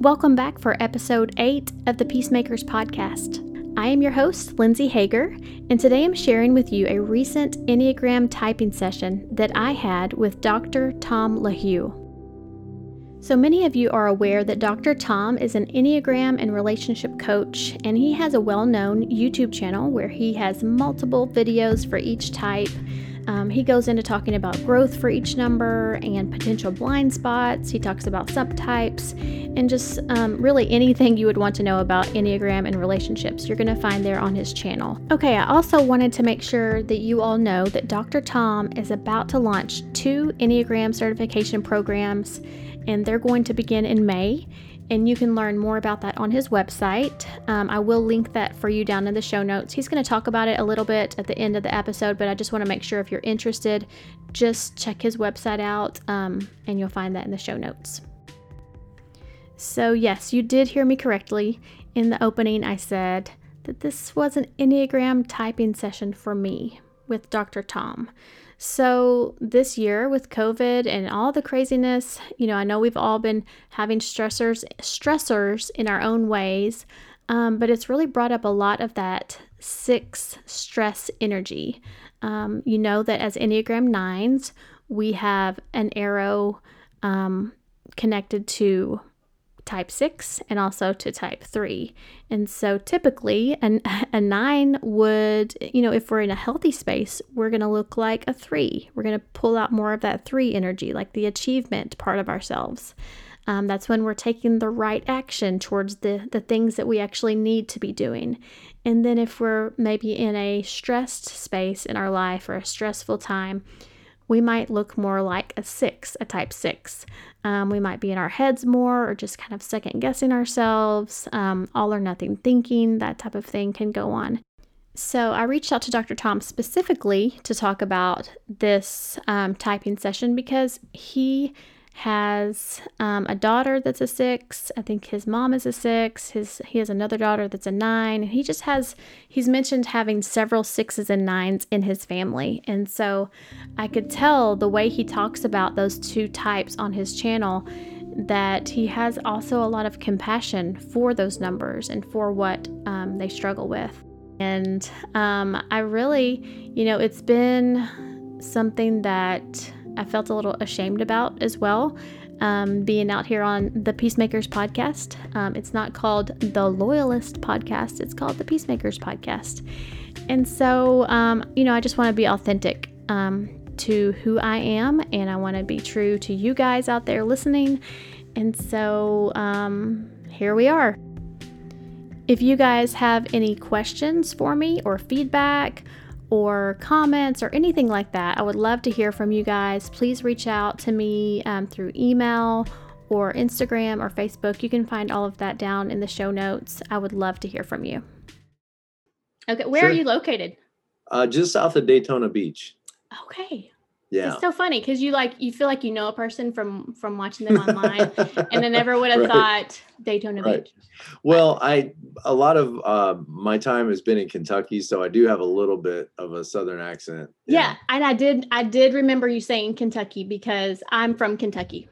Welcome back for episode 8 of the Peacemakers Podcast. I am your host, Lindsey Haeger, and today I'm sharing with you a recent Enneagram typing session that I had with Dr. Tom LaHue. So many of you are aware that Dr. Tom is an Enneagram and relationship coach, and he has a well known YouTube channel where he has multiple videos for each type um, he goes into talking about growth for each number and potential blind spots. He talks about subtypes and just um, really anything you would want to know about Enneagram and relationships, you're going to find there on his channel. Okay, I also wanted to make sure that you all know that Dr. Tom is about to launch two Enneagram certification programs, and they're going to begin in May and you can learn more about that on his website. Um, I will link that for you down in the show notes. He's going to talk about it a little bit at the end of the episode, but I just want to make sure if you're interested, just check his website out um, and you'll find that in the show notes. So, yes, you did hear me correctly. In the opening, I said that this was an Enneagram typing session for me with Dr. Tom. So, this year with COVID and all the craziness, you know, I know we've all been having stressors stressors in our own ways, um, but it's really brought up a lot of that six stress energy. Um, you know that as Enneagram nines, we have an arrow um, connected to type 6 and also to type 3. And so typically an, a 9 would, you know, if we're in a healthy space, we're going to look like a 3. We're going to pull out more of that 3 energy, like the achievement part of ourselves. Um, that's when we're taking the right action towards the, the things that we actually need to be doing. And then if we're maybe in a stressed space in our life or a stressful time, we might look more like a six, a type six. Um, we might be in our heads more or just kind of second guessing ourselves, um, all or nothing thinking, that type of thing can go on. So I reached out to Dr. Tom specifically to talk about this um, typing session because he has um, a daughter that's a six. I think his mom is a six. His he has another daughter that's a nine. He just has he's mentioned having several sixes and nines in his family, and so I could tell the way he talks about those two types on his channel that he has also a lot of compassion for those numbers and for what um, they struggle with. And um, I really, you know, it's been something that I felt a little ashamed about as well. Um, being out here on the Peacemakers podcast. Um, it's not called the Loyalist podcast, it's called the Peacemakers podcast. And so, um, you know, I just want to be authentic um, to who I am and I want to be true to you guys out there listening. And so, um, here we are. If you guys have any questions for me or feedback, or comments or anything like that, I would love to hear from you guys. Please reach out to me um, through email or Instagram or Facebook. You can find all of that down in the show notes. I would love to hear from you. Okay, where sure. are you located? Uh, just south of Daytona Beach. Okay. Yeah. It's so funny because you like you feel like you know a person from from watching them online, and I never would have right. thought Daytona right. Beach. Well, I a lot of uh, my time has been in Kentucky, so I do have a little bit of a southern accent. Yeah, and I did I did remember you saying Kentucky because I'm from Kentucky.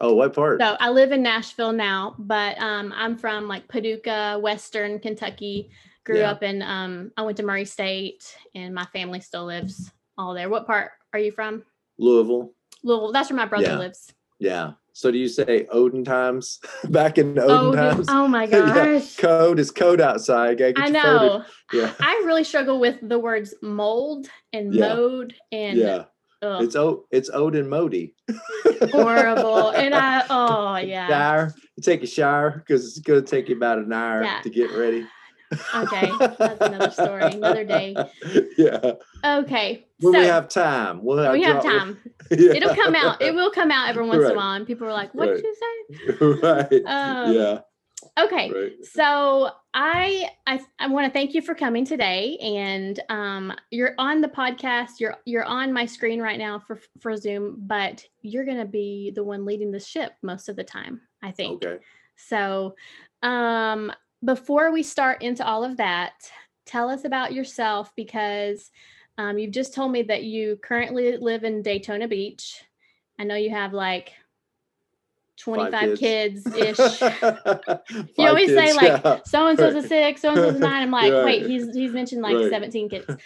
Oh, what part? So I live in Nashville now, but um, I'm from like Paducah, Western Kentucky. Grew yeah. up in um, I went to Murray State, and my family still lives all there. What part are you from? Louisville. Louisville. That's where my brother yeah. lives. Yeah. So do you say Odin times back in Odin, Odin. times? Oh my gosh. yeah. Code is code outside. I know. Yeah. I really struggle with the words mold and yeah. mode and yeah. Ugh. It's o it's Odin Modi. Horrible. And I oh yeah. Shower. You take a shower because it's gonna take you about an hour yeah. to get ready okay, that's another story, another day. Yeah. Okay. When so, we have time, we'll have we have time. yeah. It'll come out. It will come out every once right. in a while, and people are like, "What right. did you say?" right. Um, yeah. Okay. Right. So I I, I want to thank you for coming today, and um, you're on the podcast. You're you're on my screen right now for for Zoom, but you're going to be the one leading the ship most of the time. I think. Okay. So um before we start into all of that, tell us about yourself because um, you've just told me that you currently live in Daytona Beach. I know you have like 25 kids. kids ish. You always say like yeah. so and so's a six, so and so's a nine. I'm like, Right. wait, he's he's mentioned like Right. 17 kids.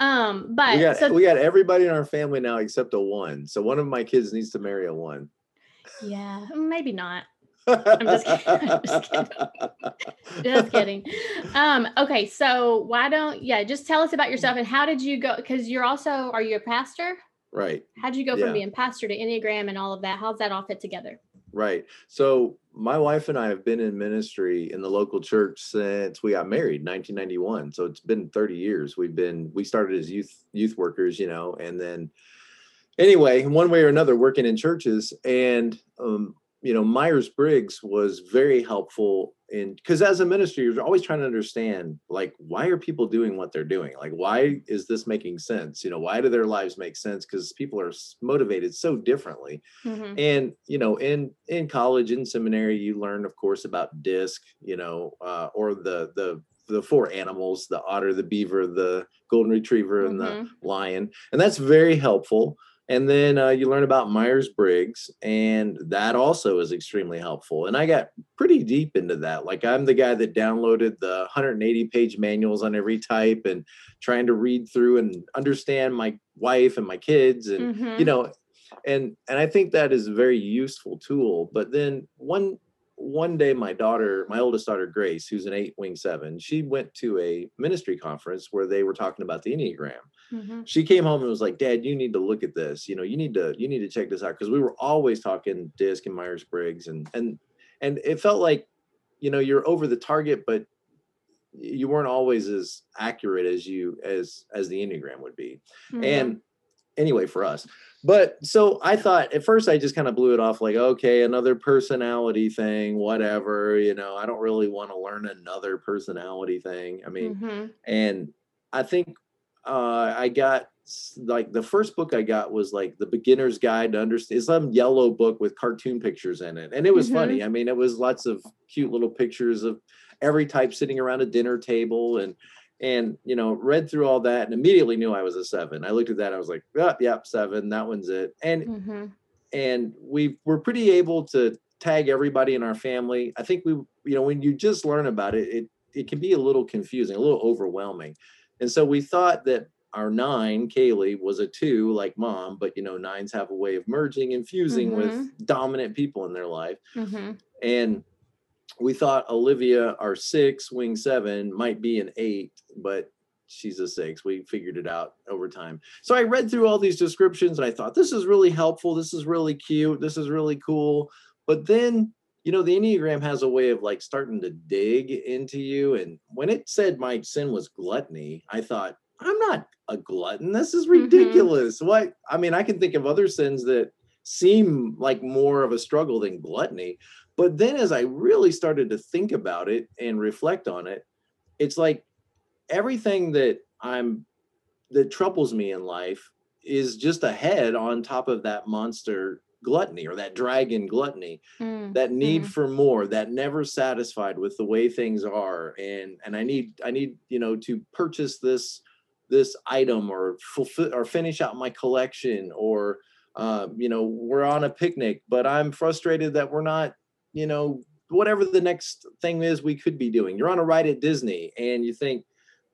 Um, but we got so we got everybody in our family now except a one. So one of my kids needs to marry a one. yeah, maybe not. Just kidding. I'm just kidding. Just kidding. Um, okay, so why don't yeah, just tell us about yourself and how did you go? Because you're also are you a pastor? Right. How did you go from Yeah. being pastor to Enneagram and all of that? How's that all fit together? Right. So my wife and I have been in ministry in the local church since we got married, 1991. So it's been 30 years. We've been we started as youth youth workers, you know, and then anyway, one way or another, working in churches. And um, you know, Myers Briggs was very helpful in because as a minister, you're always trying to understand like why are people doing what they're doing? Like, why is this making sense? You know, why do their lives make sense? Because people are motivated so differently Mhm. and you know in in college in seminary you learn of course about disc you know uh, or the the the four animals the otter the beaver the golden retriever and the Mhm. lion and that's very helpful and then uh, you learn about myers-briggs and that also is extremely helpful and i got pretty deep into that like i'm the guy that downloaded the 180 page manuals on every type and trying to read through and understand my wife and my kids and Mhm. you know and and i think that is a very useful tool but then one one day my daughter my oldest daughter grace who's an eight wing seven she went to a ministry conference where they were talking about the enneagram Mhm. she came home and was like dad you need to look at this you know you need to you need to check this out because we were always talking disc and myers-briggs and and and it felt like you know you're over the target but you weren't always as accurate as you as as the enneagram would be Mhm. and anyway for us but so i thought at first i just kind of blew it off like okay another personality thing whatever you know i don't really want to learn another personality thing i mean Mhm. and i think uh i got like the first book i got was like the beginner's guide to understand it's some yellow book with cartoon pictures in it and it was Mhm. funny i mean it was lots of cute little pictures of every type sitting around a dinner table and and you know read through all that and immediately knew i was a seven. I looked at that i was like yep yep seven that one's it. And Mhm. and we were pretty able to tag everybody in our family. I think we you know when you just learn about it it it can be a little confusing a little overwhelming and so we thought that our nine kaylee was a two like mom but you know nines have a way of merging and fusing with dominant people in their life Mhm. and we thought Olivia, our six wing seven, might be an eight, but she's a six. We figured it out over time. So I read through all these descriptions and I thought this is really helpful. This is really cute. This is really cool. But then, you know, the Enneagram has a way of like starting to dig into you. And when it said my sin was gluttony, I thought, I'm not a glutton. This is Mhm. ridiculous. What? I mean, I can think of other sins that seem like more of a struggle than gluttony. But then as I really started to think about it and reflect on it, it's like everything that I'm that troubles me in life is just a head on top of that monster gluttony or that dragon gluttony Mm. that need Mhm. for more that never satisfied with the way things are and and i need i need you know to purchase this this item or fulfill or finish out my collection or um, you know we're on a picnic but i'm frustrated that we're not you know whatever the next thing is we could be doing you're on a ride at disney and you think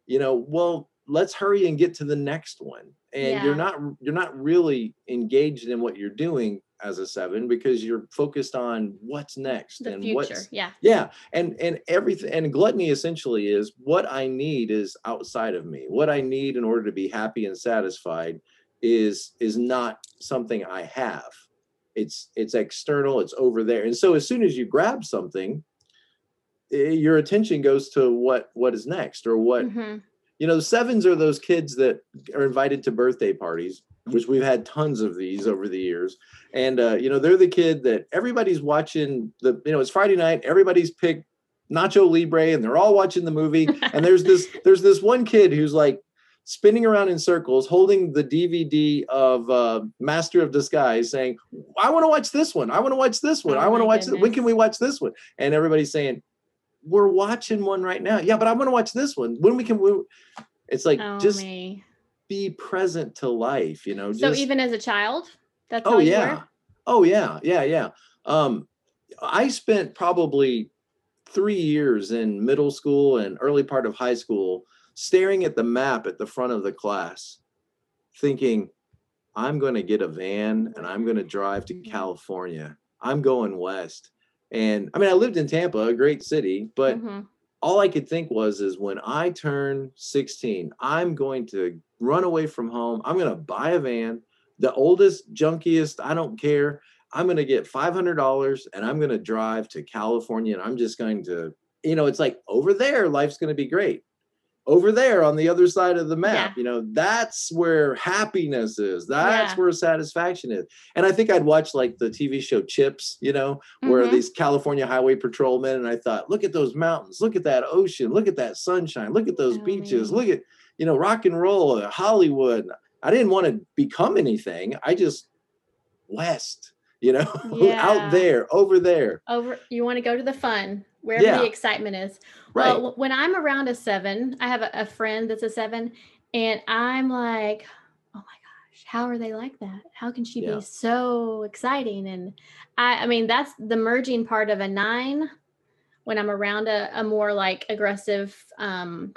you know well let's hurry and get to the next one and Yeah. you're not you're not really engaged in what you're doing as a seven because you're focused on what's next The and future. what's Yeah. yeah and and everything and gluttony essentially is what i need is outside of me what i need in order to be happy and satisfied is is not something i have it's it's external it's over there and so as soon as you grab something eh, your attention goes to what what is next or what Mhm. you know the sevens are those kids that are invited to birthday parties which we've had tons of these over the years. And uh, you know they're the kid that everybody's watching the you know it's friday night everybody's picked nacho libre and they're all watching the movie. And there's this there's this one kid who's like spinning around in circles holding the dvd of uh, master of disguise saying i want to watch this one i want to watch this one Oh i want to watch th- when can we watch this one? And everybody's saying we're watching one right now. Yeah but i want to watch this one. When we can we, it's like oh, just me. Be present to life you know So even as a child, that's oh you yeah were? oh yeah yeah yeah um I spent probably three years in middle school and early part of high school staring at the map at the front of the class, thinking, I'm going to get a van and I'm going to drive to California. I'm going west. And I mean, I lived in Tampa, a great city, but Mhm. All I could think was is when I turn 16, I'm going to run away from home. I'm going to buy a van, the oldest, junkiest, I don't care. I'm going to get $500 and I'm going to drive to California and I'm just going to, you know, it's like over there, life's going to be great. Over there on the other side of the map, Yeah. you know, that's where happiness is. That's Yeah. where satisfaction is. And I think I'd watch like the TV show Chips, you know, where Mhm. these California highway patrolmen, and I thought, look at those mountains, look at that ocean, look at that sunshine, look at those Oh, beaches, man. look at you know rock and roll, uh, Hollywood. I didn't want to become anything. I just west, you know, Yeah. out there, over there. over you want to go to the fun wherever Yeah. the excitement is Right. well when i'm around a seven i have a, a friend that's a seven and i'm like oh my gosh how are they like that how can she Yeah. be so exciting and i i mean that's the merging part of a nine when i'm around a, a more like aggressive um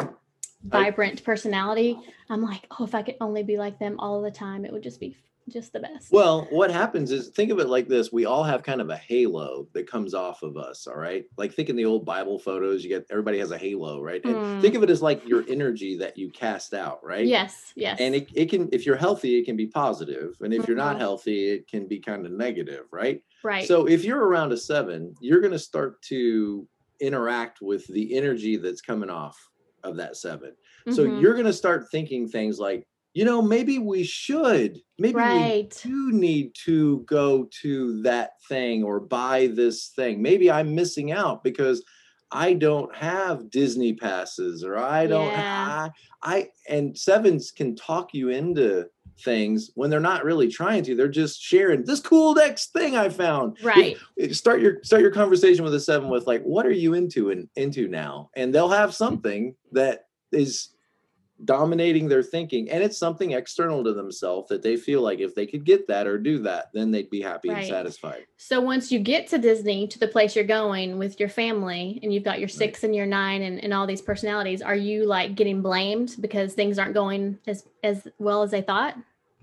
vibrant personality i'm like oh if i could only be like them all the time it would just be just the best Well, what happens is think of it like this: we all have kind of a halo that comes off of us. All right, like think in the old Bible photos, you get everybody has a halo, right? And Mm. think of it as like your energy that you cast out, right? yes yes and it, it can if you're healthy it can be positive and if you're not Mhm. healthy it can be kind of negative right right so if you're around a seven you're going to start to interact with the energy that's coming off of that seven so Mhm. you're going to start thinking things like you know maybe we should maybe we do need to go to that thing or buy this thing. Maybe i'm missing out because i don't have disney passes or i don't Yeah. I, I and sevens can talk you into things when they're not really trying to they're just sharing this cool next thing i found. Right. start your start your conversation with a seven with like what are you into and into now? And they'll have something that is dominating their thinking and it's something external to themselves that they feel like if they could get that or do that then they'd be happy and satisfied So once you get to Disney, to the place you're going with your family, and you've got your six and your nine and, and all these personalities, are you like getting blamed because things aren't going as as well as they thought?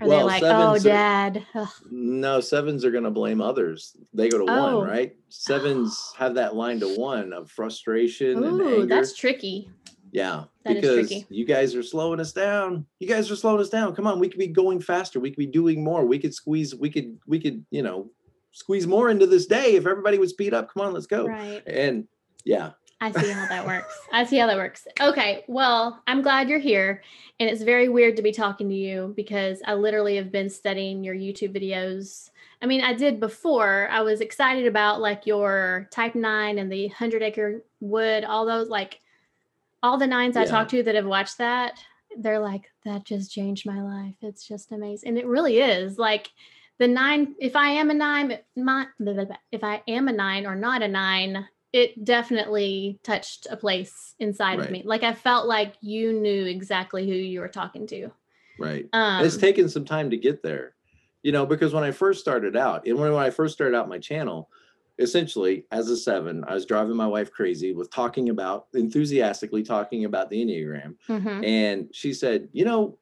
Are they Well, like, oh, are- dad? ugh." no sevens are going to blame others they go to Oh. one right sevens have that line to one of frustration and anger that's tricky. Yeah, That because you guys are slowing us down. You guys are slowing us down. Come on, we could be going faster. We could be doing more. We could squeeze. We could. We could. You know, squeeze more into this day if everybody would speed up. Come on, let's go. Right. And yeah, I see how that works. I see how that works. Okay. Well, I'm glad you're here. And it's very weird to be talking to you because I literally have been studying your YouTube videos. I mean, I did before. I was excited about like your type nine and the 100 acre wood, all those, like all the nines I Yeah. talked to that have watched that. They're like, that just changed my life. It's just amazing. And it really is. Like, the nine, if I am a nine, my, if I am a nine or not a nine, it definitely touched a place inside of me. Like I felt like you knew exactly who you were talking to. right. Um, it's taken some time to get there. You know, because when I first started out, and when, when I first started out my channel, essentially as a seven, I was driving my wife crazy with talking about enthusiastically talking about the Enneagram. mhm. and she said, "You know,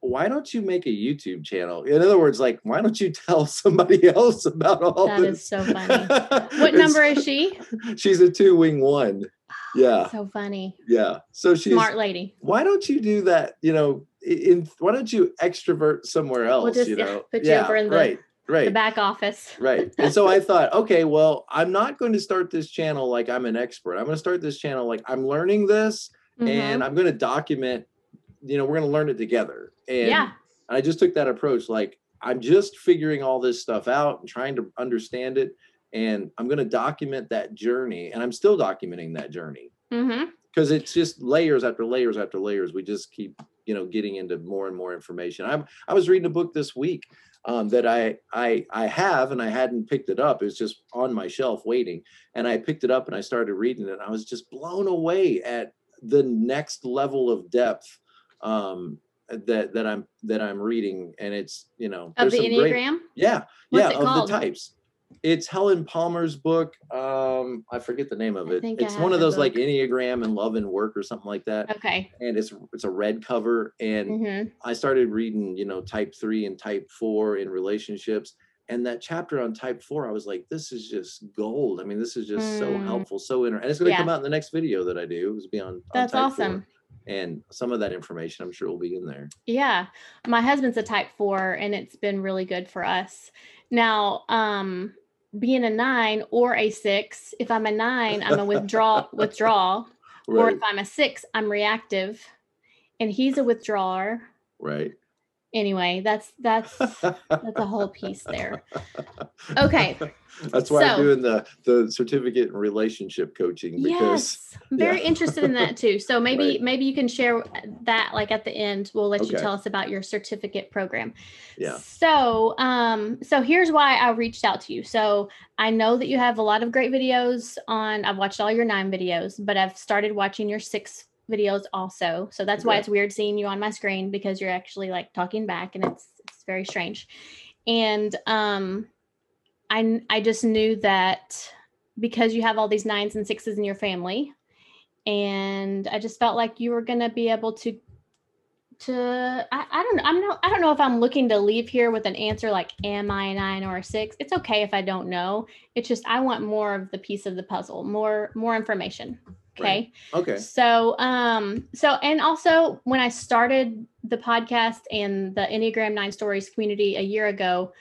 why don't you make a YouTube channel? In other words, like, why don't you tell somebody else about all That this?" is so funny. What number is she? She's a two wing one. Yeah, So funny. yeah. So she's Smart lady. why don't you do that? You know, in why don't you extrovert somewhere else? just, you yeah, know, put you over in the- right, right. The back office. Right. And so I thought, okay, well, I'm not going to start this channel like I'm an expert. I'm going to start this channel like I'm learning this Mhm. and I'm going to document, you know, we're going to learn it together. And yeah. I just took that approach. Like, I'm just figuring all this stuff out and trying to understand it. And I'm going to document that journey. And I'm still documenting that journey Mm-hmm. because it's just layers after layers after layers. We just keep, you know, getting into more and more information. I'm, I was reading a book this week um, that I, I, I have, and I hadn't picked it up. It was just on my shelf waiting. And I picked it up and I started reading it. And I was just blown away at the next level of depth um, that, that I'm, that I'm reading. And it's, you know, Of the some great- Enneagram. yeah, What's yeah, of called? the types. It's Helen Palmer's book. Um, I forget the name of it. It's one of those like. Enneagram and Love and Work or something like that. Okay. And it's it's a red cover. And hmm I started reading, you know, type three and type four in relationships. And that chapter on type four, I was like, this is just gold. I mean, this is just so Mm. helpful, so inter- and it's going to Yeah. come out in the next video that I do. It's be on. That's awesome. And some of that information, I'm sure, will be in there. Yeah. My husband's a type four and it's been really good for us. Now, um, being a nine or a six, if I'm a nine, I'm a withdraw withdrawal. Or if I'm a six, I'm reactive. And he's a withdrawer. Right. Anyway, that's that's that's a whole piece there. Okay. That's why I'm doing the the certificate in relationship coaching because Yes. I'm very yeah. interested in that too. So maybe Right. maybe you can share that like at the end. We'll let you tell us about your certificate program. yeah, So, um, so here's why I reached out to you. So I know that you have a lot of great videos on. I've watched all your nine videos, but I've started watching your six videos also. So that's why it's weird seeing you on my screen because you're actually like talking back, and it's it's very strange. And um, I I just knew that because you have all these nines and sixes in your family, and I just felt like you were gonna be able to to I, I don't know i'm not i don't know if i'm looking to leave here with an answer like am i a nine or a six it's okay if i don't know it's just i want more of the piece of the puzzle more more information okay. Okay, so um so and also when i started the podcast and the enneagram nine stories community a year ago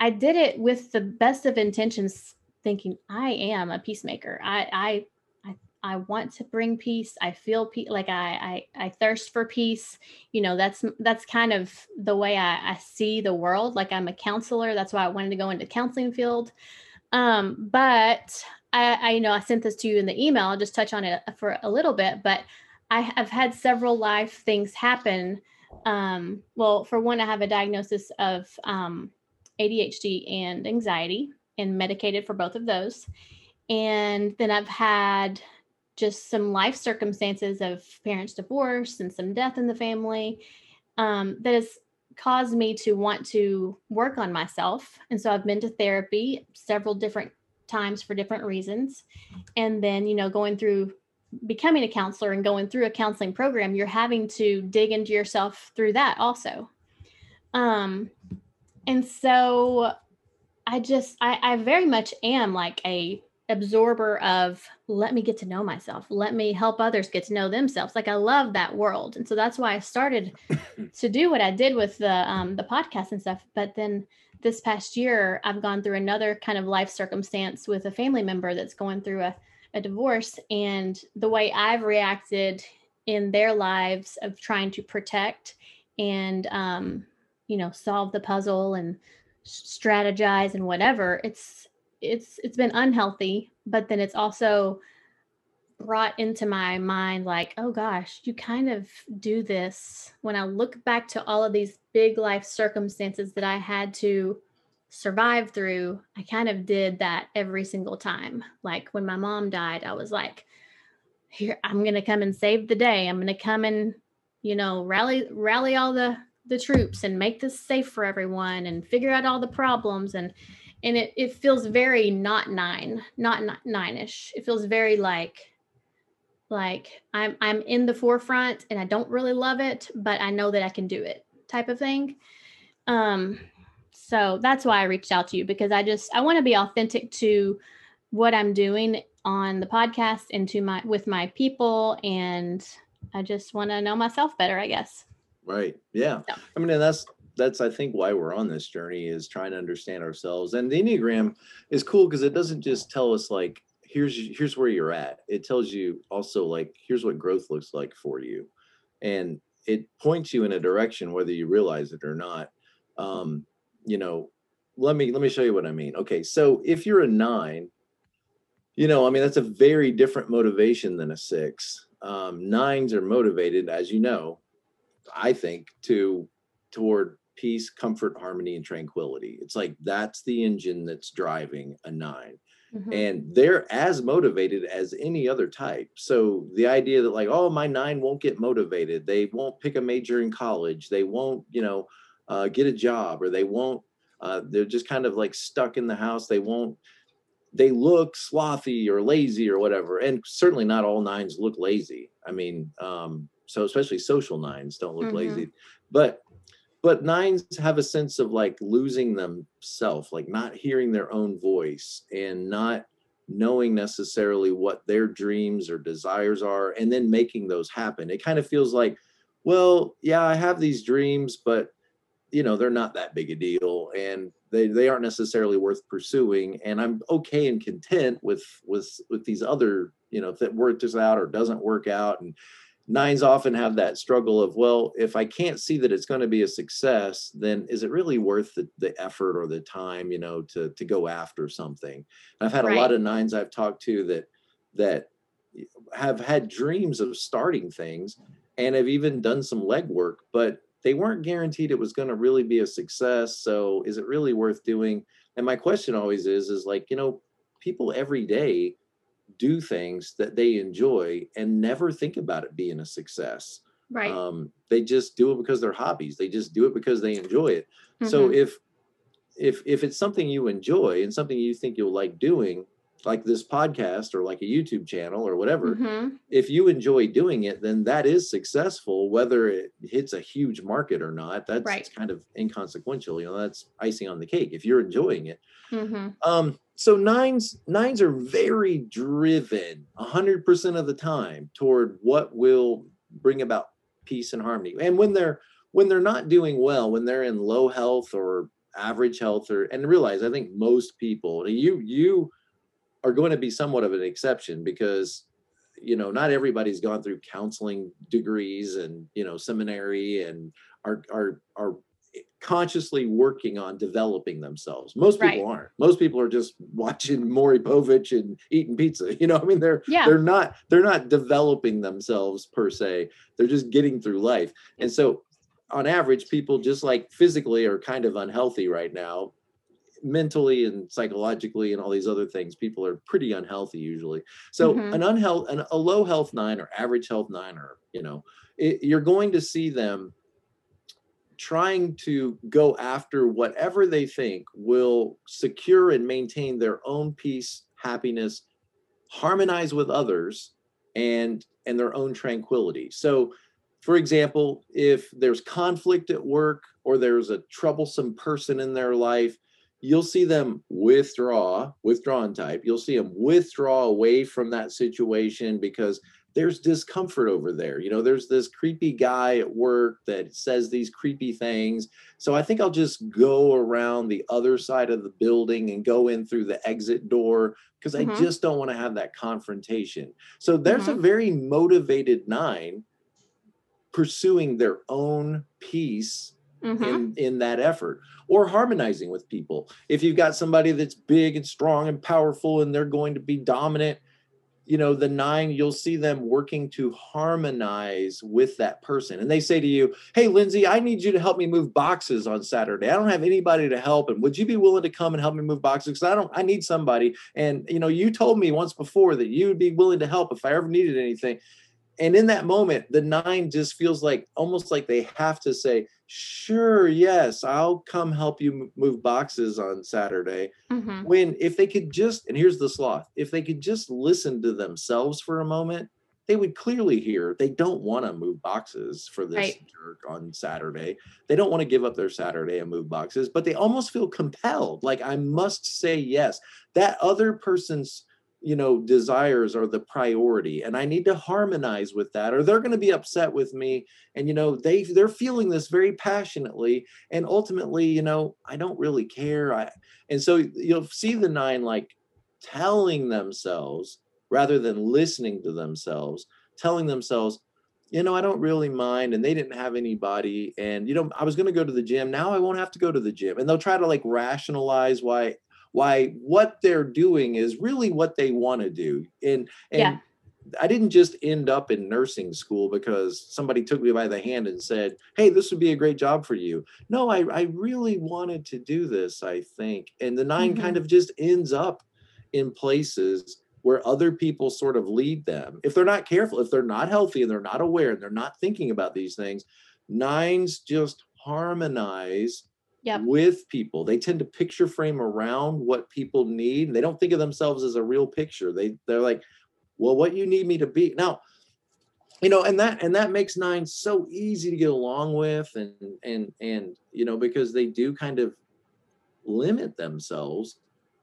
i did it with the best of intentions thinking i am a peacemaker. I i i, I want to bring peace. I feel pe- like I, I i thirst for peace. You know that's that's kind of the way I, I see the world. Like i'm a counselor. That's why i wanted to go into counseling field. Um but I, I know i sent this to you in the email i'll just touch on it for a little bit but i have had several life things happen um well for one i have a diagnosis of um adhd and anxiety and medicated for both of those. And then i've had just some life circumstances of parents divorce and some death in the family um, that has caused me to want to work on myself. And so i've been to therapy several different times for different reasons. And then you know going through becoming a counselor and going through a counseling program you're having to dig into yourself through that also. Um and so i just i i very much am like a absorber of let me get to know myself. Let me help others get to know themselves. Like i love that world. And so that's why i started to do what i did with the um the podcast and stuff. But then this past year i've gone through another kind of life circumstance with a family member that's going through a, a divorce and the way i've reacted in their lives of trying to protect and um you know solve the puzzle and strategize and whatever it's it's it's been unhealthy but then it's also brought into my mind like oh gosh you kind of do this. When i look back to all of these big life circumstances that i had to survive through i kind of did that every single time. Like when my mom died i was like here i'm going to come and save the day. I'm going to come and you know rally rally all the the troops and make this safe for everyone and figure out all the problems. And and it, it feels very not nine not ni- nine-ish. It feels very like like i'm i'm in the forefront and i don't really love it but i know that i can do it type of thing um so that's why i reached out to you because i just i want to be authentic to what i'm doing on the podcast and to my with my people and i just want to know myself better i guess right, yeah. Yeah. I mean, and that's that's I think why we're on this journey is trying to understand ourselves. And the Enneagram is cool because it doesn't just tell us like here's here's where you're at. It tells you also like here's what growth looks like for you, and it points you in a direction whether you realize it or not. Um, you know, let me let me show you what I mean. Okay, so if you're a nine, you know, I mean that's a very different motivation than a six. Um, nines are motivated, as you know, I think, to toward peace, comfort, harmony, and tranquility. It's like that's the engine that's driving a nine. Mhm. And they're as motivated as any other type. So the idea that, like, oh, my nine won't get motivated, they won't pick a major in college, they won't, you know, uh, get a job, or they won't uh, they're just kind of like stuck in the house they won't they look slothy or lazy or whatever and certainly not all nines look lazy i mean um, so especially social nines don't look mm-hmm. lazy but but nines have a sense of like losing themselves like not hearing their own voice and not knowing necessarily what their dreams or desires are and then making those happen. It kind of feels like well yeah i have these dreams but you know they're not that big a deal and they they aren't necessarily worth pursuing and i'm okay and content with with with these other you know if it works out or doesn't work out and nines often have that struggle of well if i can't see that it's going to be a success then is it really worth the, the effort or the time you know to to go after something i've had right. a lot of nines i've talked to that that have had dreams of starting things and have even done some legwork but they weren't guaranteed it was going to really be a success so is it really worth doing and my question always is is like you know people every day do things that they enjoy and never think about it being a success. Right. Um, they just do it because they're hobbies. They just do it because they enjoy it. Mm-hmm. So if if if it's something you enjoy and something you think you'll like doing, like this podcast or like a YouTube channel or whatever, mm-hmm. if you enjoy doing it, then that is successful, whether it hits a huge market or not. That's right. kind of inconsequential. You know, that's icing on the cake if you're enjoying it. Mm-hmm. Um, so nines nines are very driven 100% of the time toward what will bring about peace and harmony. And when they're when they're not doing well when they're in low health or average health or and realize i think most people you you are going to be somewhat of an exception because you know not everybody's gone through counseling degrees and you know seminary and are are are consciously working on developing themselves. Most people right. aren't. Most people are just watching Maury Povich and eating pizza. You know, I mean, they're yeah. they're not they're not developing themselves per se. They're just getting through life. And so, on average, people just like physically are kind of unhealthy right now. Mentally and psychologically, and all these other things, people are pretty unhealthy usually. So, mm-hmm. an unhealth, an, a low health nine or average health nine, or you know, it, you're going to see them trying to go after whatever they think will secure and maintain their own peace, happiness, harmonize with others, and and their own tranquility. So, for example, if there's conflict at work or there's a troublesome person in their life, you'll see them withdraw, withdrawn type. You'll see them withdraw away from that situation because there's discomfort over there. You know, there's this creepy guy at work that says these creepy things. So I think I'll just go around the other side of the building and go in through the exit door because mm-hmm. I just don't want to have that confrontation. So there's mm-hmm. a very motivated nine pursuing their own peace Mm-hmm. in in that effort or harmonizing with people if you've got somebody that's big and strong and powerful and they're going to be dominant you know the nine you'll see them working to harmonize with that person. And they say to you hey lindsey i need you to help me move boxes on saturday. I don't have anybody to help. And would you be willing to come and help me move boxes? Because i don't i need somebody. And you know you told me once before that you would be willing to help if i ever needed anything. And in that moment the nine just feels like almost like they have to say sure yes i'll come help you move boxes on saturday mm-hmm. when if they could just and here's the sloth if they could just listen to themselves for a moment they would clearly hear they don't want to move boxes for this right. jerk on saturday they don't want to give up their saturday and move boxes but they almost feel compelled like i must say yes that other person's you know desires are the priority and i need to harmonize with that or they're going to be upset with me and you know they they're feeling this very passionately and ultimately you know i don't really care i and so you'll see the nine like telling themselves rather than listening to themselves telling themselves you know i don't really mind and they didn't have anybody and you know i was going to go to the gym now i won't have to go to the gym and they'll try to like rationalize why why what they're doing is really what they want to do and and yeah. I didn't just end up in nursing school because somebody took me by the hand and said, Hey, this would be a great job for you. No, I, I really wanted to do this, I think. And the 9 mm-hmm. kind of just ends up in places where other people sort of lead them. If they're not careful, if they're not healthy and they're not aware and they're not thinking about these things, nines just harmonize yep. with people. They tend to picture frame around what people need. They don't think of themselves as a real picture. They they're like, well, what you need me to be now. You know, and that and that makes nine so easy to get along with, and and and you know because they do kind of limit themselves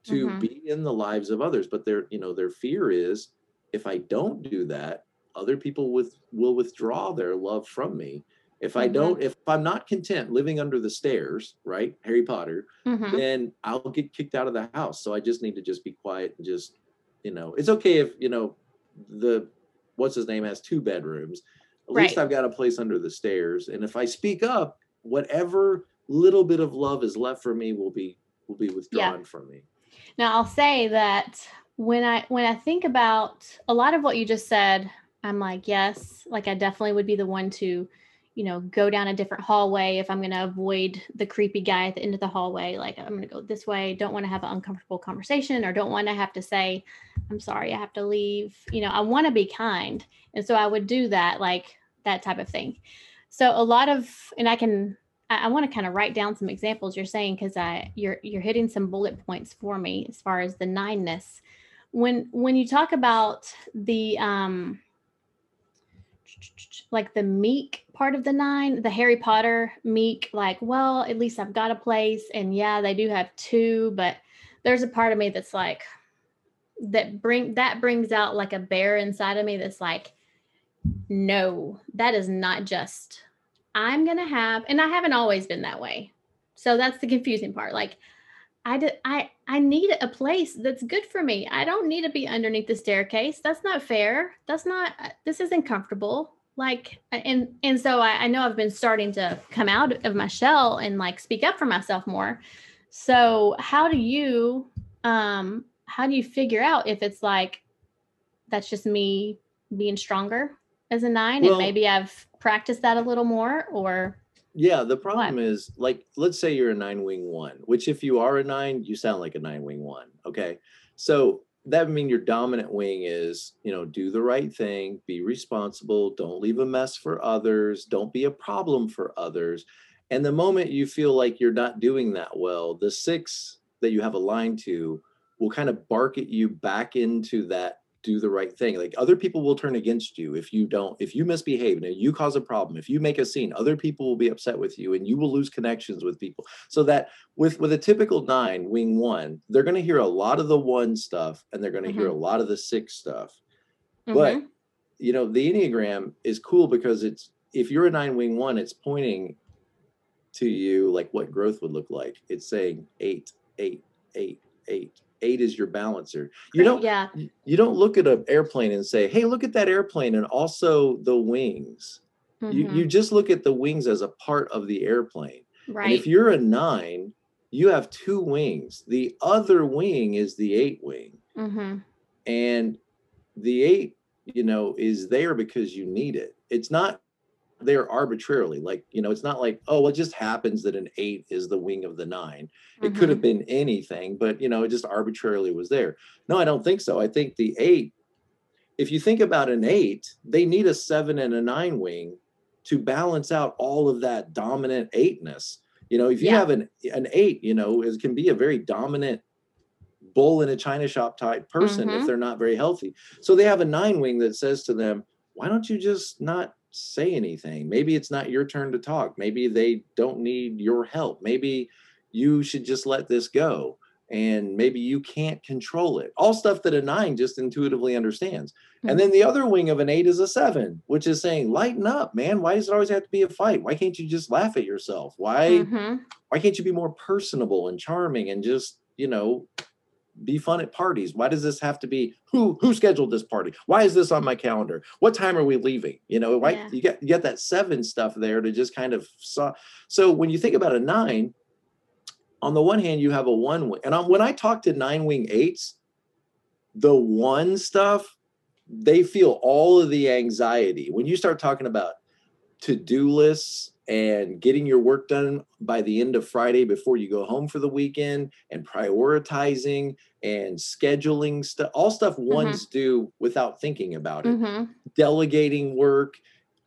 to Mhm. be in the lives of others. But their you know their fear is if I don't do that, other people with will withdraw their love from me. If I Mhm. don't, if I'm not content living under the stairs, right, Harry Potter, Mhm. then I'll get kicked out of the house. So I just need to just be quiet and just, you know, it's okay if, you know, the what's his name has two bedrooms. At least I've got a place under the stairs. And if I speak up, whatever little bit of love is left for me will be will be withdrawn from me. Now I'll say that when I when I think about a lot of what you just said, I'm like, yes, like I definitely would be the one to, you know, go down a different hallway if I'm going to avoid the creepy guy at the end of the hallway. Like I'm going to go this way, don't want to have an uncomfortable conversation or don't want to have to say, I'm sorry, I have to leave. You know, I want to be kind. And so I would do that, like that type of thing. So a lot of and I can I, want to kind of write down some examples you're saying because I you're you're hitting some bullet points for me as far as the nineness. When when you talk about the um like the meek part of the nine, the Harry Potter meek, like, well, at least I've got a place. And yeah, they do have two, but there's a part of me that's like that bring that brings out like a bear inside of me that's like, no, that is not just I'm gonna have, and I haven't always been that way. So that's the confusing part. Like, I did, I I need a place that's good for me. I don't need to be underneath the staircase. That's not fair. That's not. uh, This isn't comfortable. Like, and and so I, I know I've been starting to come out of my shell and like speak up for myself more. So how do you, um, how do you figure out if it's like that's just me being stronger as a nine, Well- and maybe I've practiced that a little more, or Yeah, the problem is like let's say you're a nine wing one, which if you are a nine, you sound like a nine wing one. Okay. So that would mean your dominant wing is, you know, do the right thing, be responsible, don't leave a mess for others, don't be a problem for others. And the moment you feel like you're not doing that well, the six that you have aligned to will kind of bark at you back into that do the right thing. Like other people will turn against you if you don't, if you misbehave and you cause a problem, if you make a scene, other people will be upset with you and you will lose connections with people. So that with with a typical nine wing one, they're going to hear a lot of the one stuff and they're going to hear a lot of the six stuff. But Mhm. you know, the Enneagram is cool because it's if you're a nine wing one, it's pointing to you like what growth would look like. It's saying eight, eight, eight, eight. Eight is your balancer. You don't yeah, you don't look at an airplane and say, "Hey, look at that airplane," and also the wings. You mhm, you just look at the wings as a part of the airplane. Right. And if you're a nine, you have two wings. The other wing is the eight wing, Mm-hmm. and the eight, you know, is there because you need it. It's not there arbitrarily. Like you know, it's not like oh, it just happens that an eight is the wing of the nine. It could have been anything, but you know, it just arbitrarily was there. No, I don't think so. I think the eight, if you think about an eight, they need a seven and a nine wing to balance out all of that dominant eightness. You know, if you Yeah. have an an eight, you know, it can be a very dominant bull in a china shop type person Mhm. if they're not very healthy. So they have a nine wing that says to them, why don't you just not say anything? Maybe it's not your turn to talk. Maybe they don't need your help. Maybe you should just let this go. And maybe you can't control it. All stuff that a nine just intuitively understands. And then the other wing of an eight is a seven, which is saying, lighten up, man. Why does it always have to be a fight? Why can't you just laugh at yourself? Why Mhm. why can't you be more personable and charming and just, you know, be fun at parties? Why does this have to be who who scheduled this party? Why is this on my calendar? What time are we leaving? You know, why Yeah. you get you get that seven stuff there to just kind of saw. So when you think about a nine, on the one hand, you have a one wing. And on, when I talk to nine wing eights, the one stuff, they feel all of the anxiety. When you start talking about to-do lists and getting your work done by the end of Friday before you go home for the weekend and prioritizing and scheduling stuff, all stuff ones do without thinking about it. Mhm. Delegating work,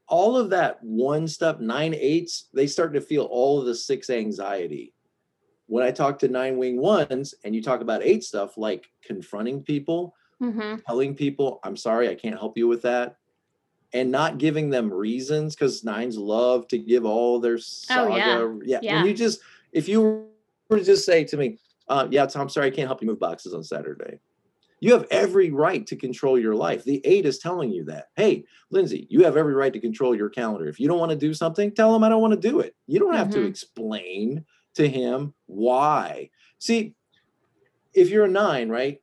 all of that one stuff, nine eights, they start to feel all of the six anxiety. when I talk to nine wing ones and you talk about eight stuff like confronting people, Mm-hmm. telling people, I'm sorry, I can't help you with that, and not giving them reasons because nines love to give all their saga. Oh, yeah. yeah. Yeah. When you just, if you were to just say to me, uh, yeah, Tom, sorry, I can't help you move boxes on Saturday. You have every right to control your life. The eight is telling you that. Hey, Lindsey, you have every right to control your calendar. If you don't want to do something, tell him I don't want to do it. You don't have to Mhm. explain to him why. See, if you're a nine, right?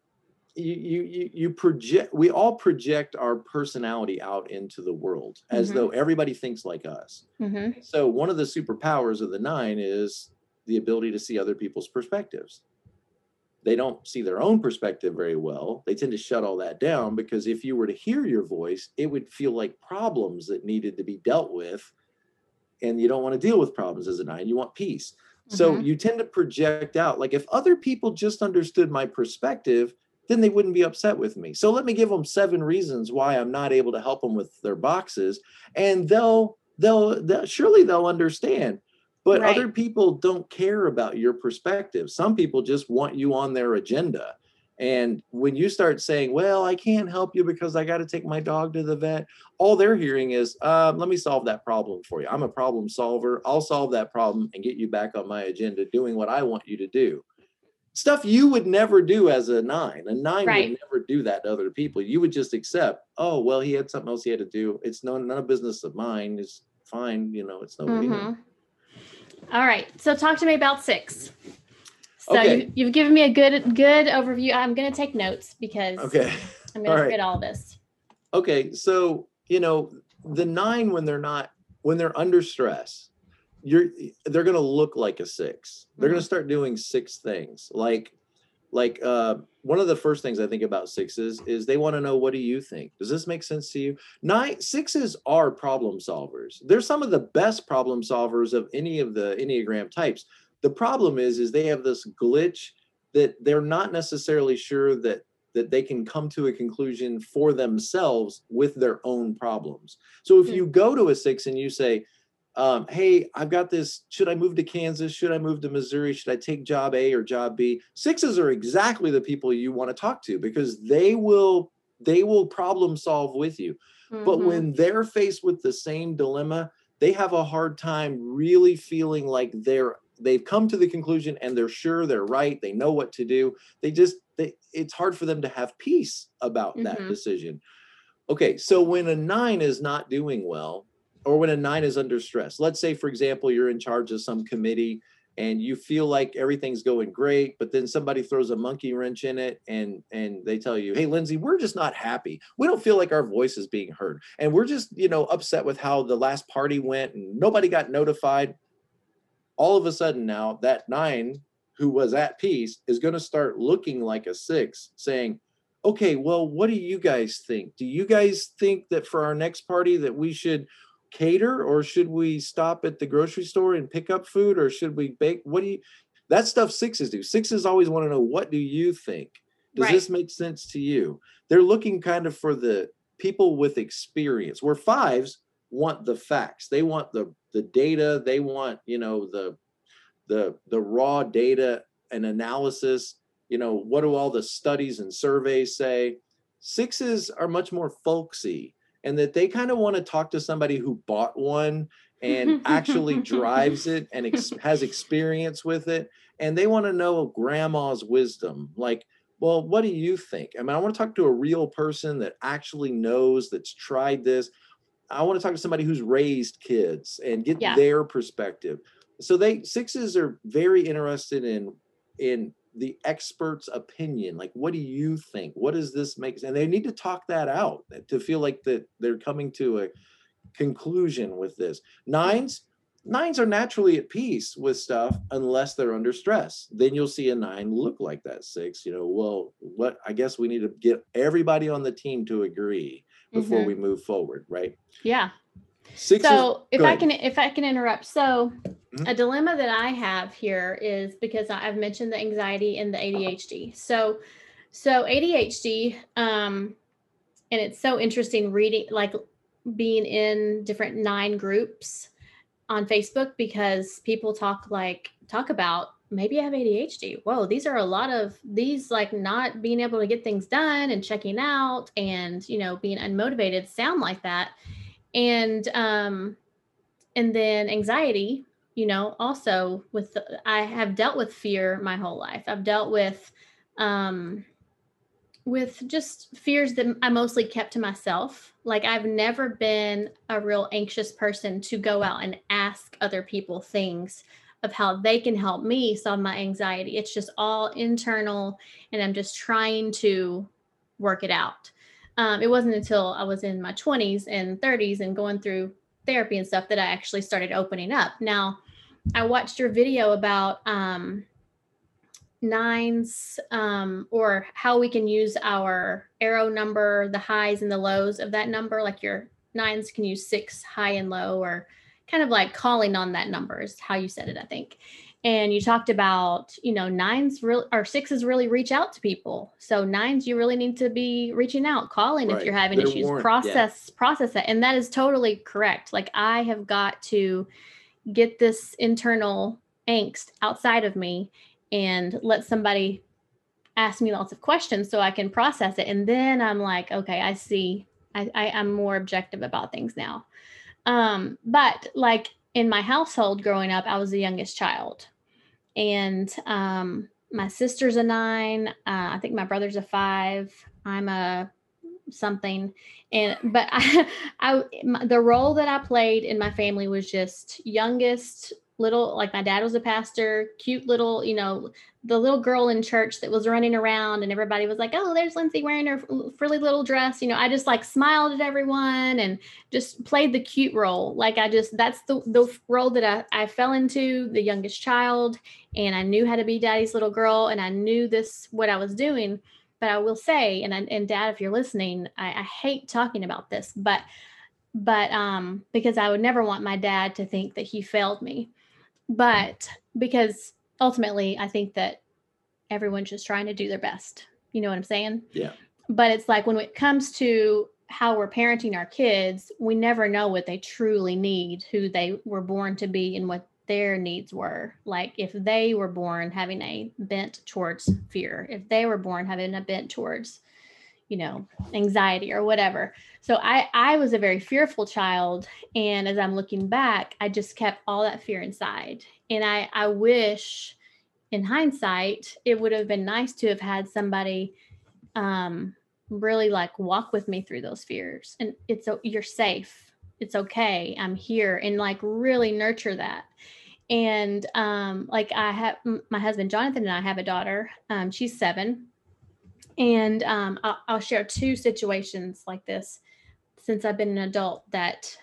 You, you you project we all project our personality out into the world as Mhm. though everybody thinks like us. Mm-hmm. So one of the superpowers of the nine is the ability to see other people's perspectives. They don't see their own perspective very well. They tend to shut all that down because if you were to hear your voice, it would feel like problems that needed to be dealt with. And you don't want to deal with problems as a nine, you want peace. So Mhm. you tend to project out like if other people just understood my perspective, then they wouldn't be upset with me. So let me give them seven reasons why I'm not able to help them with their boxes and they'll they'll, they'll surely they'll understand. But Right. other people don't care about your perspective. Some people just want you on their agenda. And when you start saying, "Well, I can't help you because I got to take my dog to the vet," all they're hearing is, uh, "Let me solve that problem for you. I'm a problem solver. I'll solve that problem and get you back on my agenda, doing what I want you to do." Stuff you would never do as a nine. A nine Right. would never do that to other people. You would just accept, "Oh, well, he had something else he had to do. It's no none of business of mine. It's fine. You know, it's no." big deal." Mhm. All right. So talk to me about six. So Okay. you, you've given me a good good overview. I'm going to take notes because Okay. I'm going to All right. forget all this. Okay, so you know the nine when they're not when they're under stress, you're they're gonna look like a six. They're gonna start doing six things. Like like uh one of the first things I think about sixes is they want to know what do you think? Does this make sense to you? Nine sixes are problem solvers. They're some of the best problem solvers of any of the Enneagram types. The problem is is they have this glitch that they're not necessarily sure that that they can come to a conclusion for themselves with their own problems. So if Hmm. you go to a six and you say, um, hey, I've got this. Should I move to Kansas? Should I move to Missouri? Should I take job A or job B? Sixes are exactly the people you want to talk to because they will they will problem solve with you. But Mhm. when they're faced with the same dilemma, they have a hard time really feeling like they're they've come to the conclusion and they're sure they're right. They know what to do. They just they it's hard for them to have peace about that Mhm. decision. Okay, so when a nine is not doing well, or when a nine is under stress, let's say, for example, you're in charge of some committee and you feel like everything's going great, but then somebody throws a monkey wrench in it and and they tell you, hey, Lindsey, we're just not happy. We don't feel like our voice is being heard. And we're just, you know, upset with how the last party went and nobody got notified. All of a sudden now that nine who was at peace is going to start looking like a six saying, okay, well, what do you guys think? Do you guys think that for our next party that we should cater or should we stop at the grocery store and pick up food or should we bake? What do you that stuff sixes do. Sixes always want to know what do you think? Does Right. this make sense to you? They're looking kind of for the people with experience where fives want the facts. They want the the data, they want, you know, the the the raw data and analysis you know what do all the studies and surveys say sixes are much more folksy and that they kind of want to talk to somebody who bought one and actually drives it and ex- has experience with it and they want to know grandma's wisdom. Like well what do you think? I mean i want to talk to a real person that actually knows that's tried this. I want to talk to somebody who's raised kids and get Yeah. their perspective. So they sixes are very interested in in the expert's opinion like what do you think what does this make and they need to talk that out to feel like that they're coming to a conclusion with this nines nines are naturally at peace with stuff unless they're under stress then you'll see a nine look like that six you know well what i guess we need to get everybody on the team to agree before Mhm. we move forward right Yeah. six so if I ahead. can if I can interrupt. So Mhm. a dilemma that I have here is because I've mentioned the anxiety and the ADHD. So so ADHD um and it's so interesting reading like being in different nine groups on Facebook because people talk like talk about maybe I have ADHD. Whoa, these are a lot of these like not being able to get things done and checking out and you know being unmotivated sound like that. And um and then anxiety, you know, also with the, I have dealt with fear my whole life. I've dealt with um with just fears that I mostly kept to myself. Like I've never been a real anxious person to go out and ask other people things of how they can help me solve my anxiety. It's just all internal and I'm just trying to work it out. Um, it wasn't until I was in my 20s and 30s and going through therapy and stuff that I actually started opening up. Now, I watched your video about um, nines um, or how we can use our arrow number, the highs and the lows of that number. Like your nines can use six high and low, or kind of like calling on that number is how you said it, I think. And you talked about, you know, nines real or sixes really reach out to people. So nines, you really need to be reaching out, calling right. if you're having They're issues, process, yeah. process that And that is totally correct. Like I have got to get this internal angst outside of me and let somebody ask me lots of questions so I can process it. And then I'm like, okay, I see. I, I am more objective about things now. Um, but like in my household growing up, I was the youngest child, and um, my sister's a nine. Uh, I think my brother's a five. I'm a something and but I, I my, the role that i played in my family was just youngest little like my dad was a pastor cute little you know the little girl in church that was running around and everybody was like oh there's lindsey wearing her frilly little dress you know i just like smiled at everyone and just played the cute role. Like i just that's the, the role that I, I fell into the youngest child and i knew how to be daddy's little girl and i knew this what i was doing. But i will say and, I, and dad if you're listening I, I hate talking about this but but um because i would never want my dad to think that he failed me but because ultimately I think that everyone's just trying to do their best. You know what I'm saying? Yeah. But it's like when it comes to how we're parenting our kids, we never know what they truly need, who they were born to be, and what their needs were. Like if they were born having a bent towards fear, if they were born having a bent towards you know anxiety or whatever so i i was a very fearful child and as i'm looking back i just kept all that fear inside. And i i wish in hindsight it would have been nice to have had somebody um really like walk with me through those fears. And it's so you're safe. It's okay. I'm here. And like really nurture that. And um like i have my husband jonathan and i have a daughter. Um she's seven. And um, I'll, I'll share two situations like this since I've been an adult that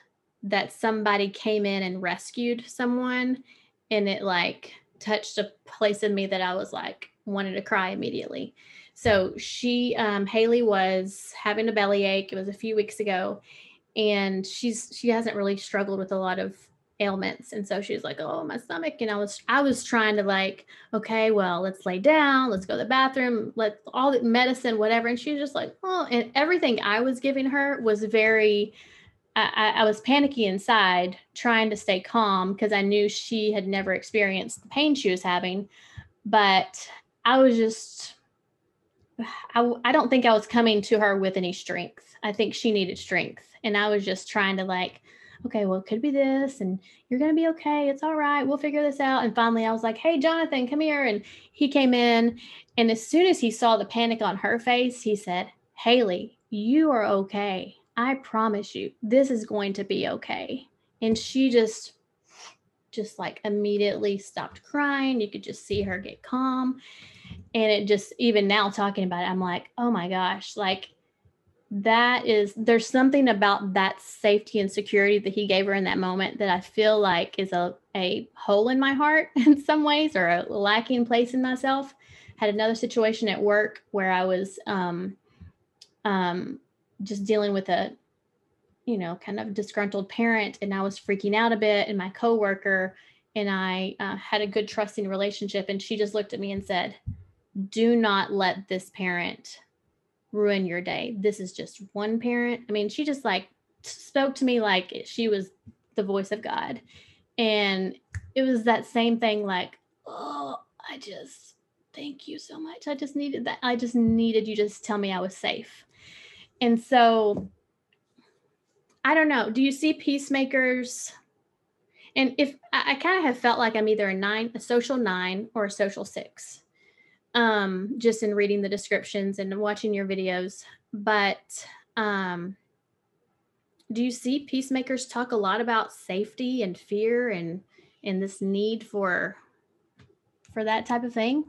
that somebody came in and rescued someone and it like touched a place in me that I was like wanted to cry immediately. So she um Haley was having a bellyache. It was a few weeks ago and she's she hasn't really struggled with a lot of ailments. And so she's like oh my stomach and i was i was trying to like okay well let's lay down let's go to the bathroom let all the medicine whatever. And she was just like oh and everything i was giving her was very I, I was panicky inside trying to stay calm because i knew she had never experienced the pain she was having. But i was just I, I don't think i was coming to her with any strength. I think she needed strength. And i was just trying to like okay, well, it could be this, and you're going to be okay. It's all right. We'll figure this out. And finally, I was like, hey, Jonathan, come here. And he came in. And as soon as he saw the panic on her face, he said, Haley, you are okay. I promise you, this is going to be okay. And she just, just like immediately stopped crying. You could just see her get calm. And it just, even now talking about it, I'm like, oh my gosh, like that is there's something about that safety and security that he gave her in that moment that I feel like is a, a hole in my heart in some ways or a lacking place in myself. Had another situation at work where I was um, um, just dealing with a, you know, kind of disgruntled parent and I was freaking out a bit and my coworker and I uh, had a good trusting relationship and she just looked at me and said, do not let this parent ruin your day. This is just one parent. I mean, she just like spoke to me like she was the voice of God. And it was that same thing like, oh, I just thank you so much. I just needed that. I just needed you just tell me I was safe. And so I don't know. Do you see peacemakers? And if I, I kind of have felt like I'm either a nine, a social nine, or a social six, um, just in reading the descriptions and watching your videos. But um, do you see peacemakers talk a lot about safety and fear and and this need for for that type of thing?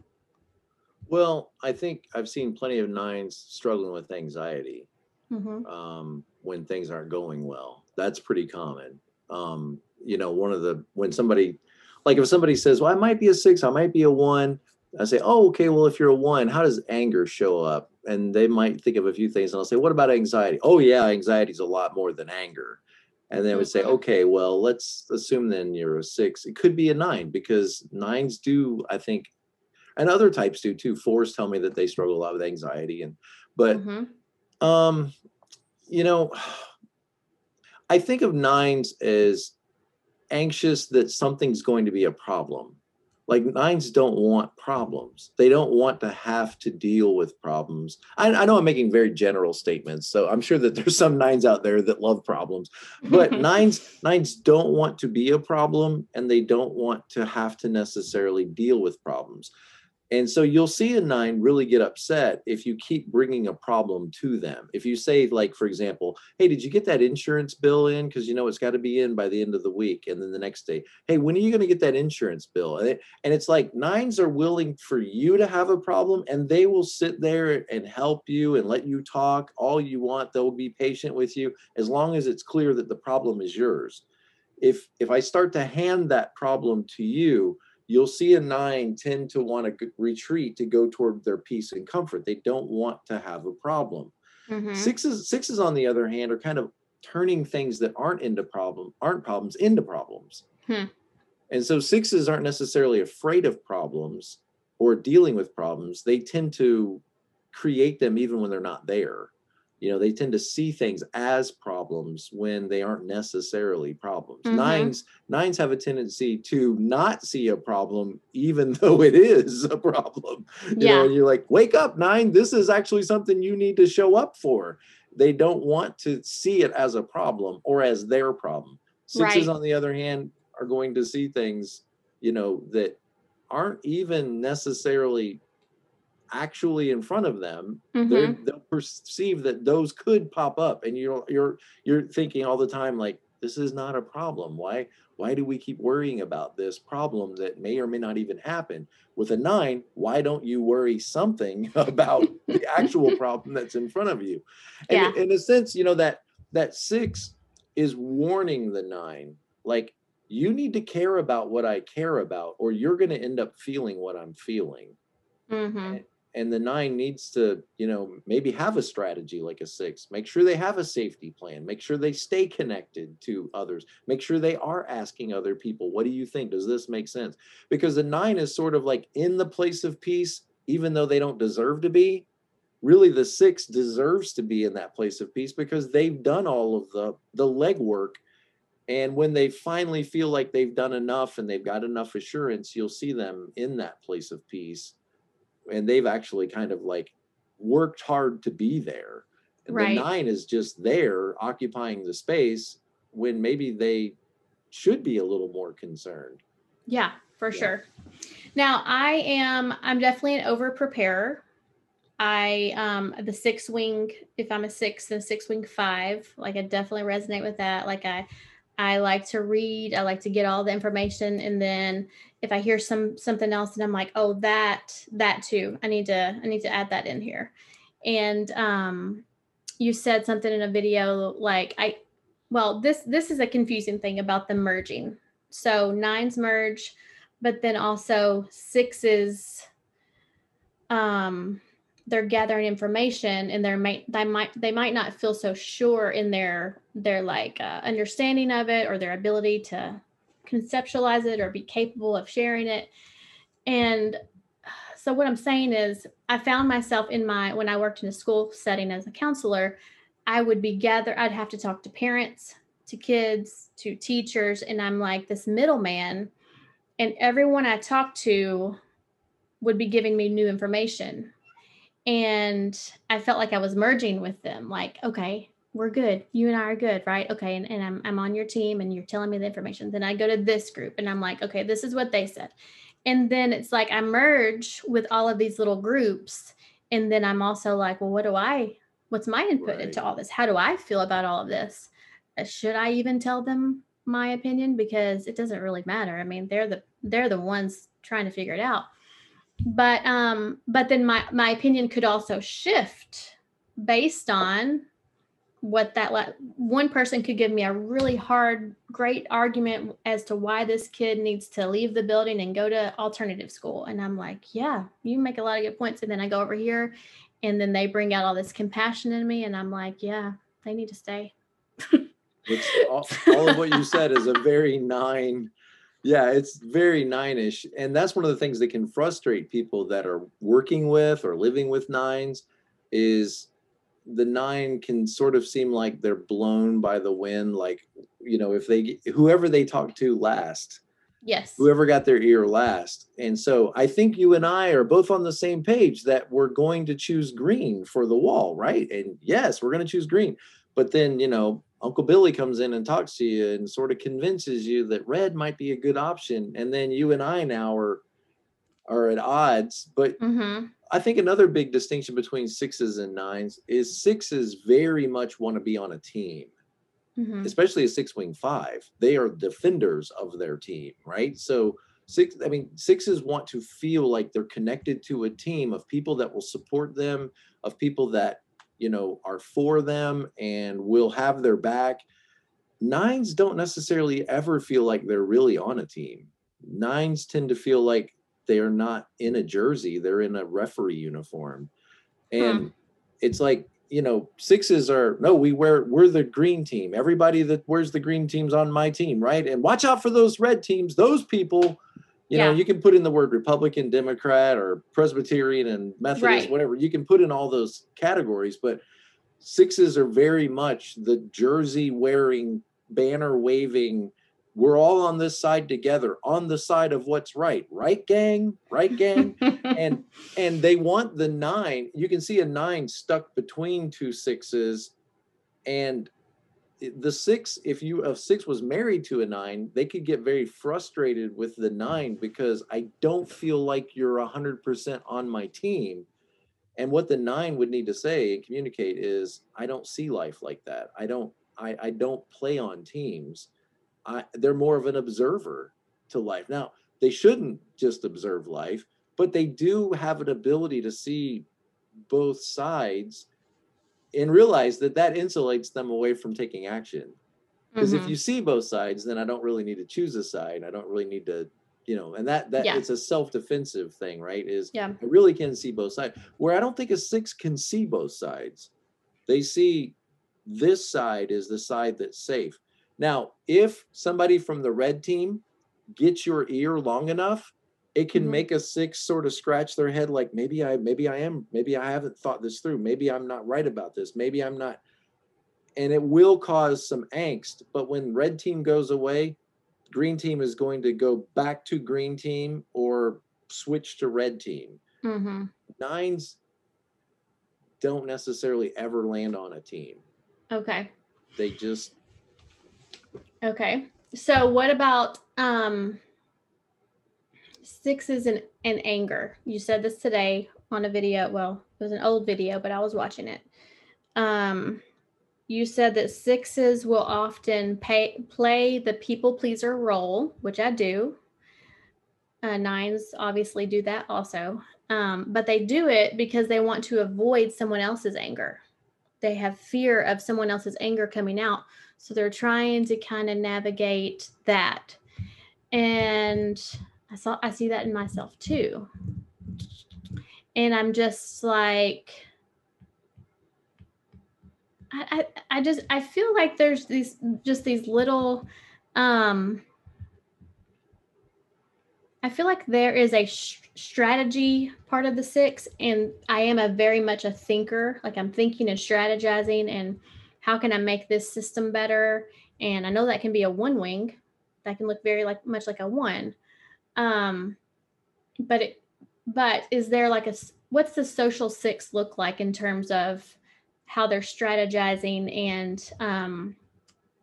Well, I think I've seen plenty of nines struggling with anxiety Mm-hmm. um, when things aren't going well. That's pretty common. Um, you know, one of the when somebody like if somebody says, "Well, I might be a six, I might be a one," I say, "Oh, okay. Well, if you're a one, how does anger show up?" And they might think of a few things, and I'll say, "What about anxiety?" Oh, yeah, anxiety is a lot more than anger. And they would say, Mhm. "Okay, well, let's assume then you're a six. It could be a nine because nines do, I think, and other types do too. Fours tell me that they struggle a lot with anxiety, and but Mm-hmm. um, you know, I think of nines as anxious that something's going to be a problem. Like nines don't want problems. They don't want to have to deal with problems. I, I know I'm making very general statements, so I'm sure that there's some nines out there that love problems. But nines nines don't want to be a problem, and they don't want to have to necessarily deal with problems. And so you'll see a nine really get upset if you keep bringing a problem to them. If you say, like, for example, hey, did you get that insurance bill in? Because you know it's got to be in by the end of the week. And then the next day, hey, when are you going to get that insurance bill? And, it, and it's like nines are willing for you to have a problem and they will sit there and help you and let you talk all you want. They'll be patient with you as long as it's clear that the problem is yours. If if I start to hand that problem to you, you'll see a nine tend to want to retreat to go toward their peace and comfort. They don't want to have a problem. Mhm. Sixes, sixes, on the other hand, are kind of turning things that aren't into problem, aren't problems into problems. Hmm. And so sixes aren't necessarily afraid of problems or dealing with problems. They tend to create them even when they're not there. You know, they tend to see things as problems when they aren't necessarily problems. Mhm. Nines, nines have a tendency to not see a problem, even though it is a problem. You know, Yeah. and you're like, wake up, nine. This is actually something you need to show up for. They don't want to see it as a problem or as their problem. Sixes, Right. on the other hand, are going to see things, you know, that aren't even necessarily actually in front of them Mhm. they'll perceive that those could pop up and you're you're you're thinking all the time like this is not a problem why why do we keep worrying about this problem that may or may not even happen with a nine why don't you worry something about the actual problem that's in front of you and Yeah. in a sense you know that that six is warning the nine like you need to care about what i care about or you're going to end up feeling what i'm feeling Mhm. And the nine needs to you know maybe have a strategy like a six. Make sure they have a safety plan. Make sure they stay connected to others. Make sure they are asking other people what do you think? Does this make sense? Because the nine is sort of like in the place of peace even though they don't deserve to be. Really the six deserves to be in that place of peace because they've done all of the the legwork. And when they finally feel like they've done enough and they've got enough assurance you'll see them in that place of peace and they've actually kind of like worked hard to be there. And Right. the nine is just there occupying the space when maybe they should be a little more concerned. Yeah, for Yeah. sure. Now I am I'm definitely an over preparer. I um the six wing, if I'm a six, then six wing five. Like I definitely resonate with that. Like I I like to read, I like to get all the information and then if I hear some something else and I'm like, oh that that too. I need to I need to add that in here. And um you said something in a video like I well this this is a confusing thing about the merging. So nines merge, but then also sixes um they're gathering information and they're might they might they might not feel so sure in their their like uh, understanding of it or their ability to conceptualize it or be capable of sharing it and so what i'm saying is i found myself in my when i worked in a school setting as a counselor i would be gather i'd have to talk to parents to kids to teachers and i'm like this middleman and everyone i talked to would be giving me new information. And I felt like I was merging with them, like, okay, we're good. You and I are good, right? Okay. And, and I'm, I'm on your team and you're telling me the information. Then I go to this group and I'm like, okay, this is what they said. And then it's like I merge with all of these little groups. And then I'm also like, well, what do I, what's my input right. into all this? How do I feel about all of this? Uh, should I even tell them my opinion? Because it doesn't really matter. I mean, they're the, they're the ones trying to figure it out. But, um, but then my, my opinion could also shift based on what that le- one person could give me a really hard great argument as to why this kid needs to leave the building and go to alternative school. And i'm like yeah you make a lot of good points. And then i go over here and then they bring out all this compassion in me. And i'm like yeah they need to stay. All, all of what you said is a very nine yeah it's very nine-ish and that's one of the things that can frustrate people that are working with or living with nines is the nine can sort of seem like they're blown by the wind like you know if they whoever they talk to last. Yes. Whoever got their ear last. And so i think you and i are both on the same page that we're going to choose green for the wall right? And yes we're going to choose green but then you know uncle billy comes in and talks to you and sort of convinces you that red might be a good option and then you and i now are are at odds but mm-hmm. I think another big distinction between sixes and nines is sixes very much want to be on a team, mm-hmm. especially a six wing five. They are defenders of their team, right? So six, I mean, sixes want to feel like they're connected to a team of people that will support them, of people that, you know, are for them and will have their back. Nines don't necessarily ever feel like they're really on a team. Nines tend to feel like they are not in a jersey they're in a referee uniform and hmm. it's like you know sixes are no we wear we're the green team everybody that wears the green team's on my team right and watch out for those red teams those people you yeah. know you can put in the word republican democrat or presbyterian and methodist right. whatever you can put in all those categories but sixes are very much the jersey wearing banner waving we're all on this side together on the side of what's right right gang right gang and and they want the nine you can see a nine stuck between two sixes and the six if you a six was married to a nine they could get very frustrated with the nine because i don't feel like you're a 100% on my team. And what the nine would need to say and communicate is i don't see life like that. I don't i, I don't play on teams. I, they're more of an observer to life. Now, they shouldn't just observe life, but they do have an ability to see both sides and realize that that insulates them away from taking action. Because mm-hmm. if you see both sides, then I don't really need to choose a side. I don't really need to, you know, and that that yeah. it's a self-defensive thing, right? Is yeah. I really can see both sides. Where I don't think a six can see both sides. They see this side is the side that's safe. Now, if somebody from the red team gets your ear long enough, it can mm-hmm. make a six sort of scratch their head like maybe I maybe I am maybe I haven't thought this through. Maybe I'm not right about this. Maybe I'm not and it will cause some angst, but when red team goes away, green team is going to go back to green team or switch to red team. Mm-hmm. Nines don't necessarily ever land on a team. Okay. They just Okay. So what about um sixes and, and anger? You said this today on a video. Well, it was an old video, but I was watching it. Um you said that sixes will often pay, play the people pleaser role, which I do. Uh, nines obviously do that also, um, but they do it because they want to avoid someone else's anger. They have fear of someone else's anger coming out. So they're trying to kind of navigate that. And I saw I see that in myself too. And I'm just like I, I, I just I feel like there's these just these little um I feel like there is a sh- strategy part of the six, and I am a very much a thinker. Like I'm thinking and strategizing and how can I make this system better? And I know that can be a one wing that can look very like much like a one. Um, but it, but is there like a what's the social six look like in terms of how they're strategizing and um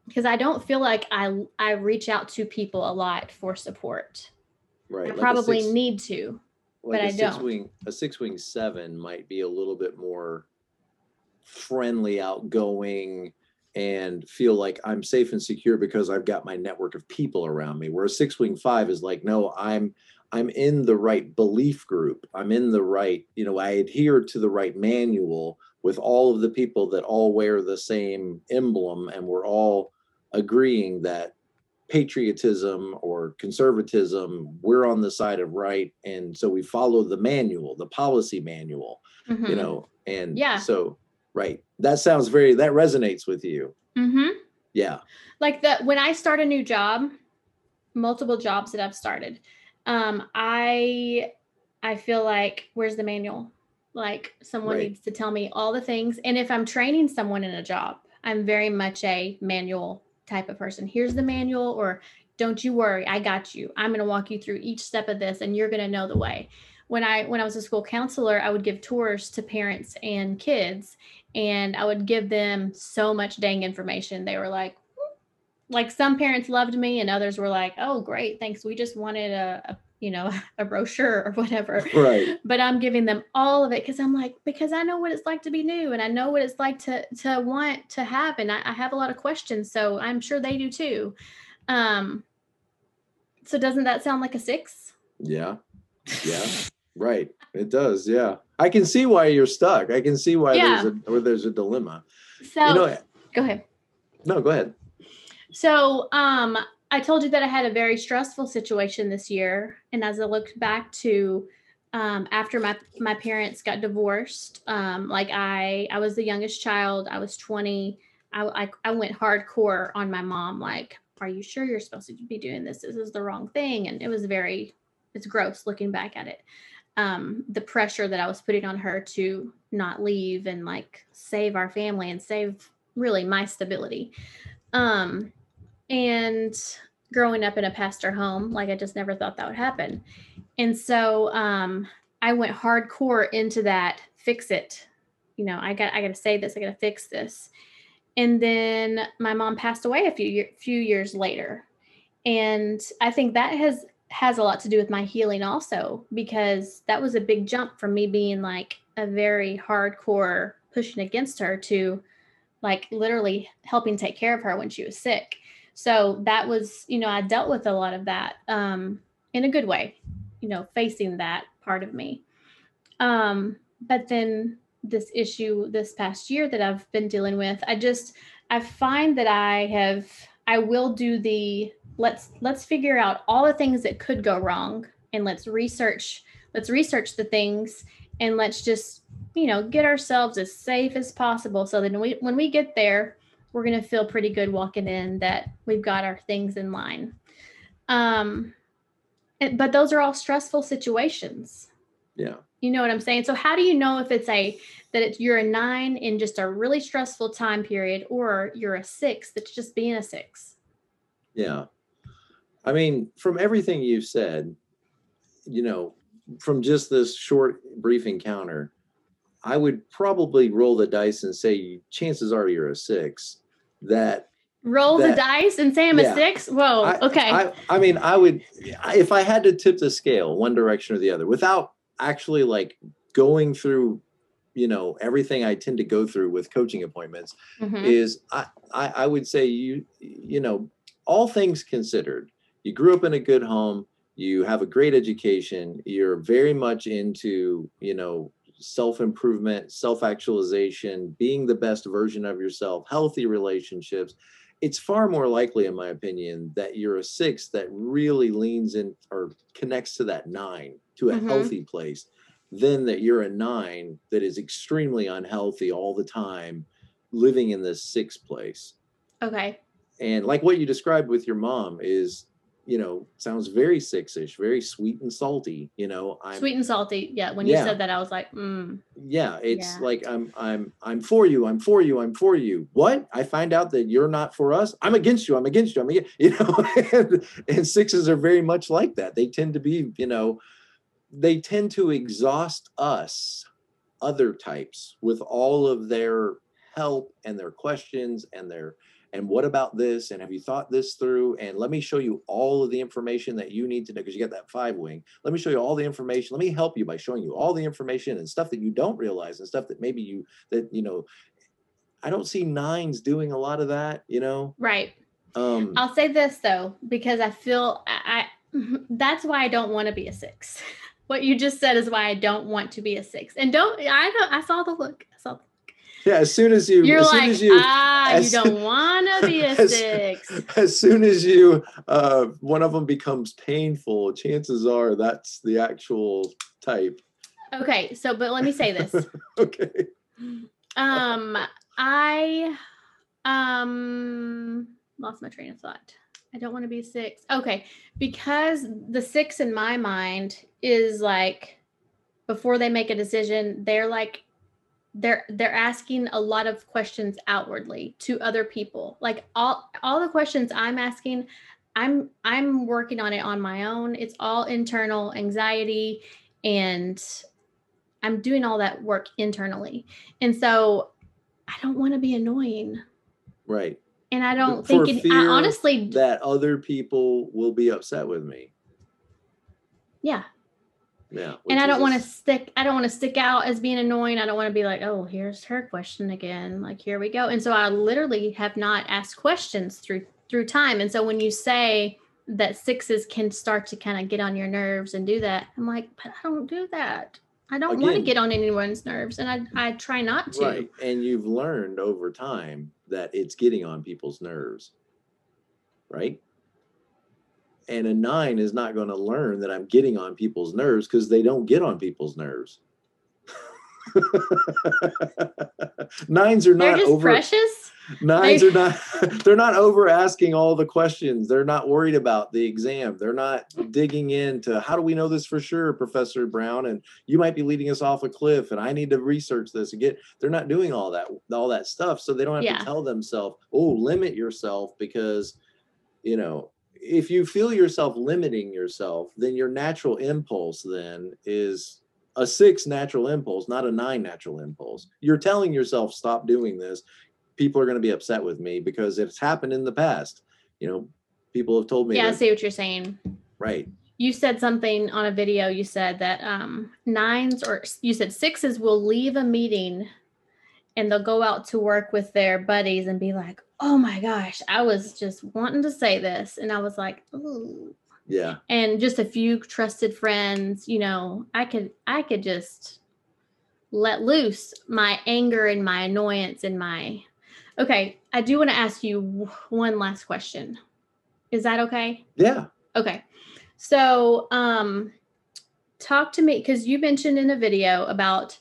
because I don't feel like I I reach out to people a lot for support. Right. I like probably six- need to. like but a I six don't. wing a six wing seven might be a little bit more friendly outgoing and feel like i'm safe and secure because i've got my network of people around me where a six wing five is like no i'm i'm in the right belief group i'm in the right you know i adhere to the right manual with all of the people that all wear the same emblem and we're all agreeing that patriotism or conservatism we're on the side of right and so we follow the manual the policy manual you Mhm. know and Yeah. so right that sounds very that resonates with you Mm-hmm. yeah like the when I start a new job, multiple jobs that I've started, um, I I feel like where's the manual? Like someone Right. needs to tell me all the things. And if I'm training someone in a job, I'm very much a manual type of person. Here's the manual, or don't you worry, I got you. I'm going to walk you through each step of this, and you're going to know the way. When I when I was a school counselor, I would give tours to parents and kids, and I would give them so much dang information. They were like, like some parents loved me and others were like oh great thanks. We just wanted a, a you know a brochure or whatever. Right. But i'm giving them all of it because i'm like because i know what it's like to be new and i know what it's like to to want to have and i, I have a lot of questions so i'm sure they do too. Um so doesn't that sound like a six? Yeah. Yeah right it does yeah i can see why you're stuck i can see why Yeah. there's a or there's a dilemma so you know go ahead no go ahead So, um, I told you that I had a very stressful situation this year, and as I looked back to um, after my my parents got divorced, um, like I I was the youngest child. I was twenty. I, I I went hardcore on my mom. Like, are you sure you're supposed to be doing this? This is the wrong thing, and it was very it's gross looking back at it. Um, the pressure that I was putting on her to not leave and like save our family and save really my stability. Um, and growing up in a pastor home, like I just never thought that would happen. And so um, I went hardcore into that fix it. You know, I got I got to say this, I got to fix this. And then my mom passed away a few year, few years later. And I think that has has a lot to do with my healing also because that was a big jump from me being like a very hardcore pushing against her to like literally helping take care of her when she was sick. So that was, you know, I dealt with a lot of that um, in a good way, you know, facing that part of me. Um, but then this issue this past year that I've been dealing with, I just, I find that I have, I will do the let's let's figure out all the things that could go wrong and let's research let's research the things and let's just you know get ourselves as safe as possible so then we when we get there we're going to feel pretty good walking in that we've got our things in line. Um but those are all stressful situations. Yeah. You know what i'm saying? So how do you know if it's a that it's you're a nine in just a really stressful time period or you're a six that's just being a six? Yeah. I mean, from everything you've said, you know, from just this short, brief encounter, I would probably roll the dice and say chances are you're a six. That roll the dice and say i'm yeah. a six whoa I, okay I, I mean, I would, if I had to tip the scale one direction or the other without actually like going through, you know, everything I tend to go through with coaching appointments, Mhm. is I, I I would say you you know all things considered you grew up in a good home you have a great education you're very much into you know self improvement self actualization being the best version of yourself healthy relationships it's far more likely in my opinion that you're a six that really leans in or connects to that nine to a Mhm. healthy place than that you're a nine that is extremely unhealthy all the time living in this sixth place. okay And like what you described with your mom is, you know, sounds very six-ish, very sweet and salty. You know, I'm sweet and salty yeah when you Yeah. said that i was like mm. yeah, it's Yeah. like I'm I'm I'm for you, I'm for you, I'm for you. What? I find out that you're not for us. I'm against you, I'm against you, I'm against you know, and, and sixes are very much like that. They tend to be, you know, they tend to exhaust us other types with all of their help and their questions and their and what about this and have you thought this through and let me show you all of the information that you need to know because you got that five wing let me show you all the information let me help you by showing you all the information and stuff that you don't realize and stuff that maybe you that you know i don't see nines doing a lot of that you know Right. um I'll say this though, because I feel I, I that's why I don't want to be a six. What you just said is why I don't want to be a six. And don't I know I saw the look. I saw yeah as soon as you you're as soon like, as you ah, as you don't want to be a six. as soon as you uh one of them becomes painful chances are that's the actual type Okay, so but let me say this. okay Um, I um lost my train of thought. I don't want to be six. Okay, because the six in my mind is like before they make a decision, they're like they're they're asking a lot of questions outwardly to other people. Like all all the questions I'm asking, I'm I'm working on it on my own. It's all internal anxiety and I'm doing all that work internally. And so I don't want to be annoying. right And I don't For think it, I honestly, that other people will be upset with me yeah. Yeah And I don't want to stick, I don't want to stick out as being annoying. I don't want to be like, oh, here's her question again. Like, here we go. And so I literally have not asked questions through through time. And so when you say that sixes can start to kind of get on your nerves and do that, I'm like, but I don't do that. I don't want to get on anyone's nerves. And I, I try not to. right and you've learned over time that it's getting on people's nerves right and a nine is not going to learn that i'm getting on people's nerves because they don't get on people's nerves. Nines are They're not just over precious. nines They- are not they're not over asking all the questions. They're not worried about the exam. They're not digging into how do we know this for sure professor brown? And you might be leading us off a cliff and i need to research this and get they're not doing all that all that stuff. So they don't have Yeah. to tell themselves oh limit yourself because you know if you feel yourself limiting yourself then your natural impulse then is a six natural impulse not a nine natural impulse you're telling yourself stop doing this people are going to be upset with me because it's happened in the past. You know, people have told me, Yeah, I see what you're saying. right? You said something on a video. You said that um, nines or you said sixes will leave a meeting and they'll go out to work with their buddies and be like, oh my gosh, I was just wanting to say this. And I was like, ooh. Yeah, And just a few trusted friends, you know, I could, I could just let loose my anger and my annoyance and my, okay, I do want to ask you one last question. Is that okay? yeah, Okay. So, um talk to me cuz you mentioned in a video about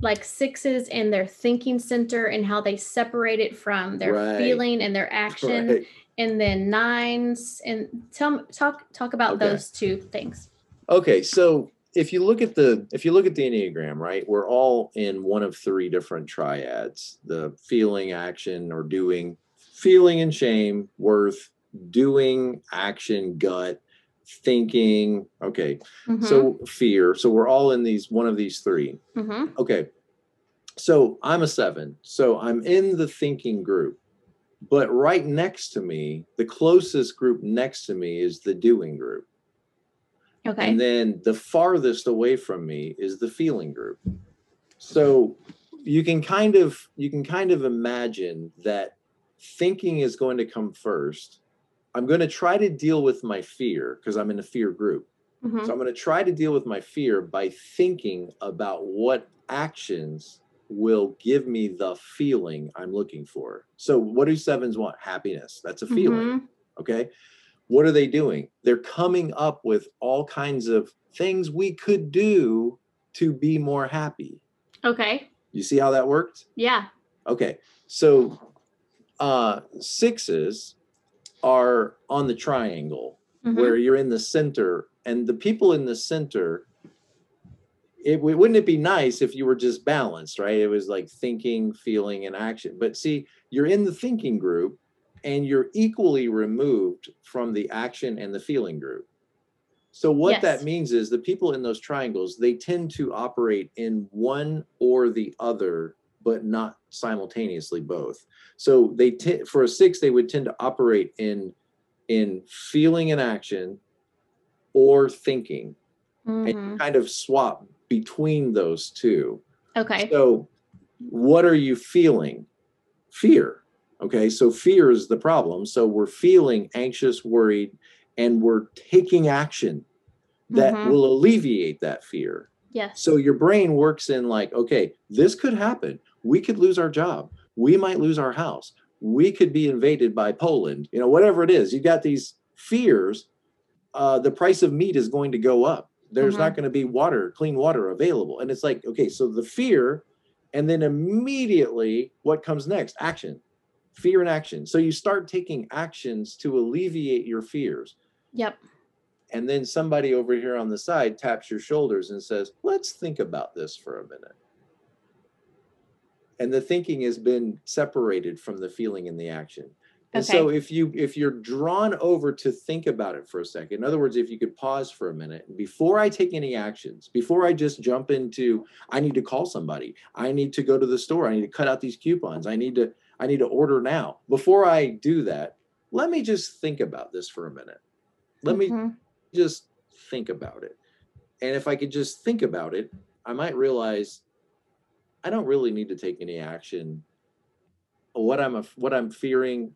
like sixes and their thinking center and how they separate it from their Right. feeling and their action right. and then nines and tell talk talk about Okay. those two things. Okay, so if you look at the if you look at the enneagram, right, we're all in one of three different triads: the feeling, action, or doing. Feeling and shame, worth, doing, action, gut, thinking. Okay, Mhm, so fear. So we're all in these one of these three. mhm. Okay. So I'm a seven. So I'm in the thinking group. But right next to me, the closest group next to me is the doing group. Okay. And then the farthest away from me is the feeling group. So you can kind of you can kind of imagine that thinking is going to come first. I'm going to try to deal with my fear because I'm in a fear group. Mhm. So I'm going to try to deal with my fear by thinking about what actions will give me the feeling I'm looking for. So what do sevens want? Happiness. That's a feeling. Mhm. Okay. What are they doing? They're coming up with all kinds of things we could do to be more happy. Okay. You see how that worked? Yeah. Okay. So uh sixes are on the triangle Mhm. where you're in the center and the people in the center it wouldn't it be nice if you were just balanced right it was like thinking feeling and action but see you're in the thinking group and you're equally removed from the action and the feeling group So what Yes. that means is the people in those triangles, they tend to operate in one or the other, but not simultaneously both. So they t- for a six, they would tend to operate in in feeling and action or thinking and Mhm. you kind of swap between those two. Okay. So, what are you feeling? Fear. Okay. So, fear is the problem. So, we're feeling anxious, worried, and we're taking action that Mhm. will alleviate that fear. Yes. So, your brain works in like, okay, this could happen. We could lose our job. We might lose our house. We could be invaded by Poland. You know, whatever it is, you've got these fears. Uh, the price of meat is going to go up. There's Mhm. not going to be water, clean water available. And it's like, okay, so the fear, and then immediately what comes next? Action, fear and action. So you start taking actions to alleviate your fears. Yep. And then somebody over here on the side taps your shoulders and says, let's think about this for a minute. And the thinking has been separated from the feeling and the action. And so if you if you're drawn over to think about it for a second, in other words, if you could pause for a minute before I take any actions, before I just jump into I need to call somebody, I need to go to the store, I need to cut out these coupons, I need to I need to order now. Before I do that, let me just think about this for a minute. Let me Mhm. just think about it. And if I could just think about it, I might realize I don't really need to take any action. What I'm what I'm fearing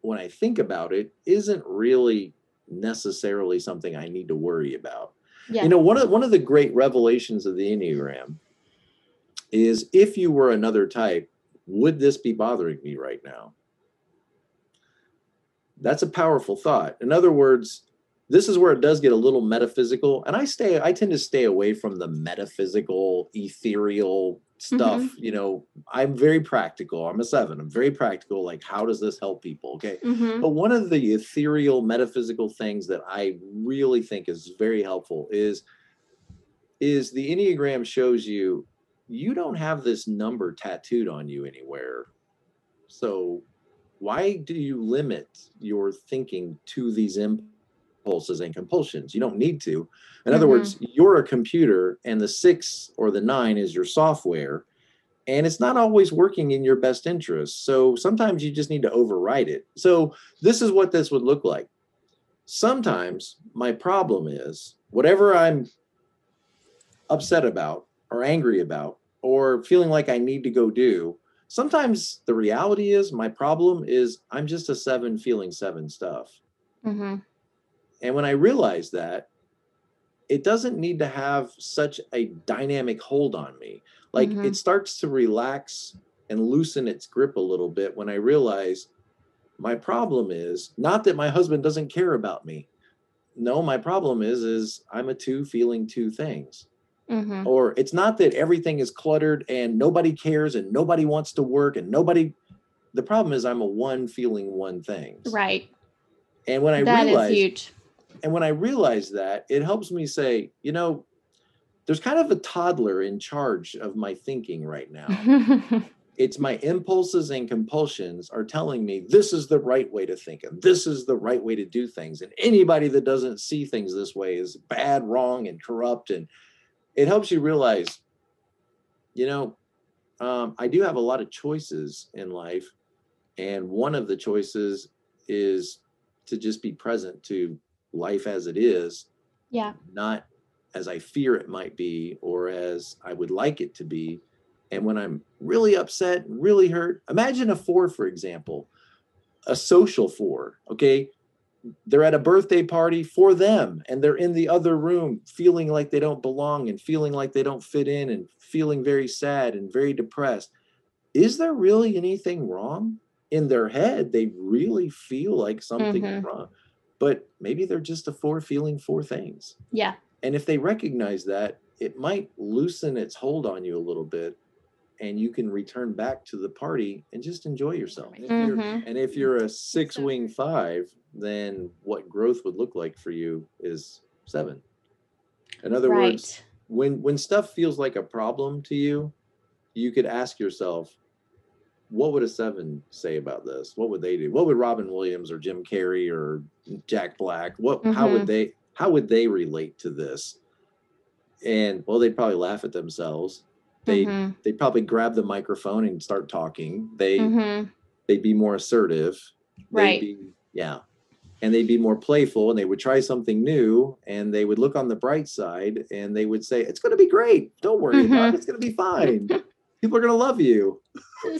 when I think about it isn't really necessarily something I need to worry about. Yeah. You know, one of one of the great revelations of the Enneagram is if you were another type, would this be bothering me right now? That's a powerful thought. In other words, this is where it does get a little metaphysical, and I stay. I tend to stay away from the metaphysical, ethereal stuff. You know, I'm very practical. I'm a seven. I'm very practical. Like, how does this help people? Okay. Mhm. But one of the ethereal, metaphysical things that I really think is very helpful is is the Enneagram shows you you don't have this number tattooed on you anywhere. So why do you limit your thinking to these impulses and compulsions? You don't need to. In other Mhm. words, you're a computer and the six or the nine is your software and it's not always working in your best interest. So sometimes you just need to override it. So this is what this would look like. Sometimes my problem is whatever I'm upset about or angry about or feeling like I need to go do. Sometimes the reality is my problem is I'm just a seven feeling seven stuff. Mhm. And when I realize that, it doesn't need to have such a dynamic hold on me. Like Mhm. it starts to relax and loosen its grip a little bit when I realize my problem is not that my husband doesn't care about me. No, my problem is is I'm a two feeling two things. Mhm. Or it's not that everything is cluttered and nobody cares and nobody wants to work and nobody the problem is I'm a one feeling one things. Right. And when I That huge. And when I realize that, it helps me say, you know, there's kind of a toddler in charge of my thinking right now. it's my impulses and compulsions are telling me this is the right way to think and this is the right way to do things. And anybody that doesn't see things this way is bad, wrong, and corrupt. And it helps you realize, you know, um, I do have a lot of choices in life. And one of the choices is to just be present to life as it is, yeah. not as I fear it might be or as I would like it to be. And when I'm really upset, really hurt, imagine a four, for example, a social four, okay? They're at a birthday party for them and they're in the other room feeling like they don't belong and feeling like they don't fit in and feeling very sad and very depressed. Is there really anything wrong? In their head, they really feel like something is Mhm. wrong, but maybe they're just a four feeling four things. Yeah. And if they recognize that, it might loosen its hold on you a little bit and you can return back to the party and just enjoy yourself. If you're- Mhm. and if you're a six wing five, then what growth would look like for you is seven. In other Right. words, when when stuff feels like a problem to you, you could ask yourself, what would a seven say about this? What would they do? What would Robin Williams or Jim Carrey or Jack Black? What how Mhm. would they how would they relate to this? And well, they'd probably laugh at themselves. They Mhm. they'd probably grab the microphone and start talking. They Mhm. they'd be more assertive. They'd Right. Be, yeah. And they'd be more playful and they would try something new and they would look on the bright side and they would say, It's gonna be great. Don't worry about it. It's gonna be fine. People are gonna love you.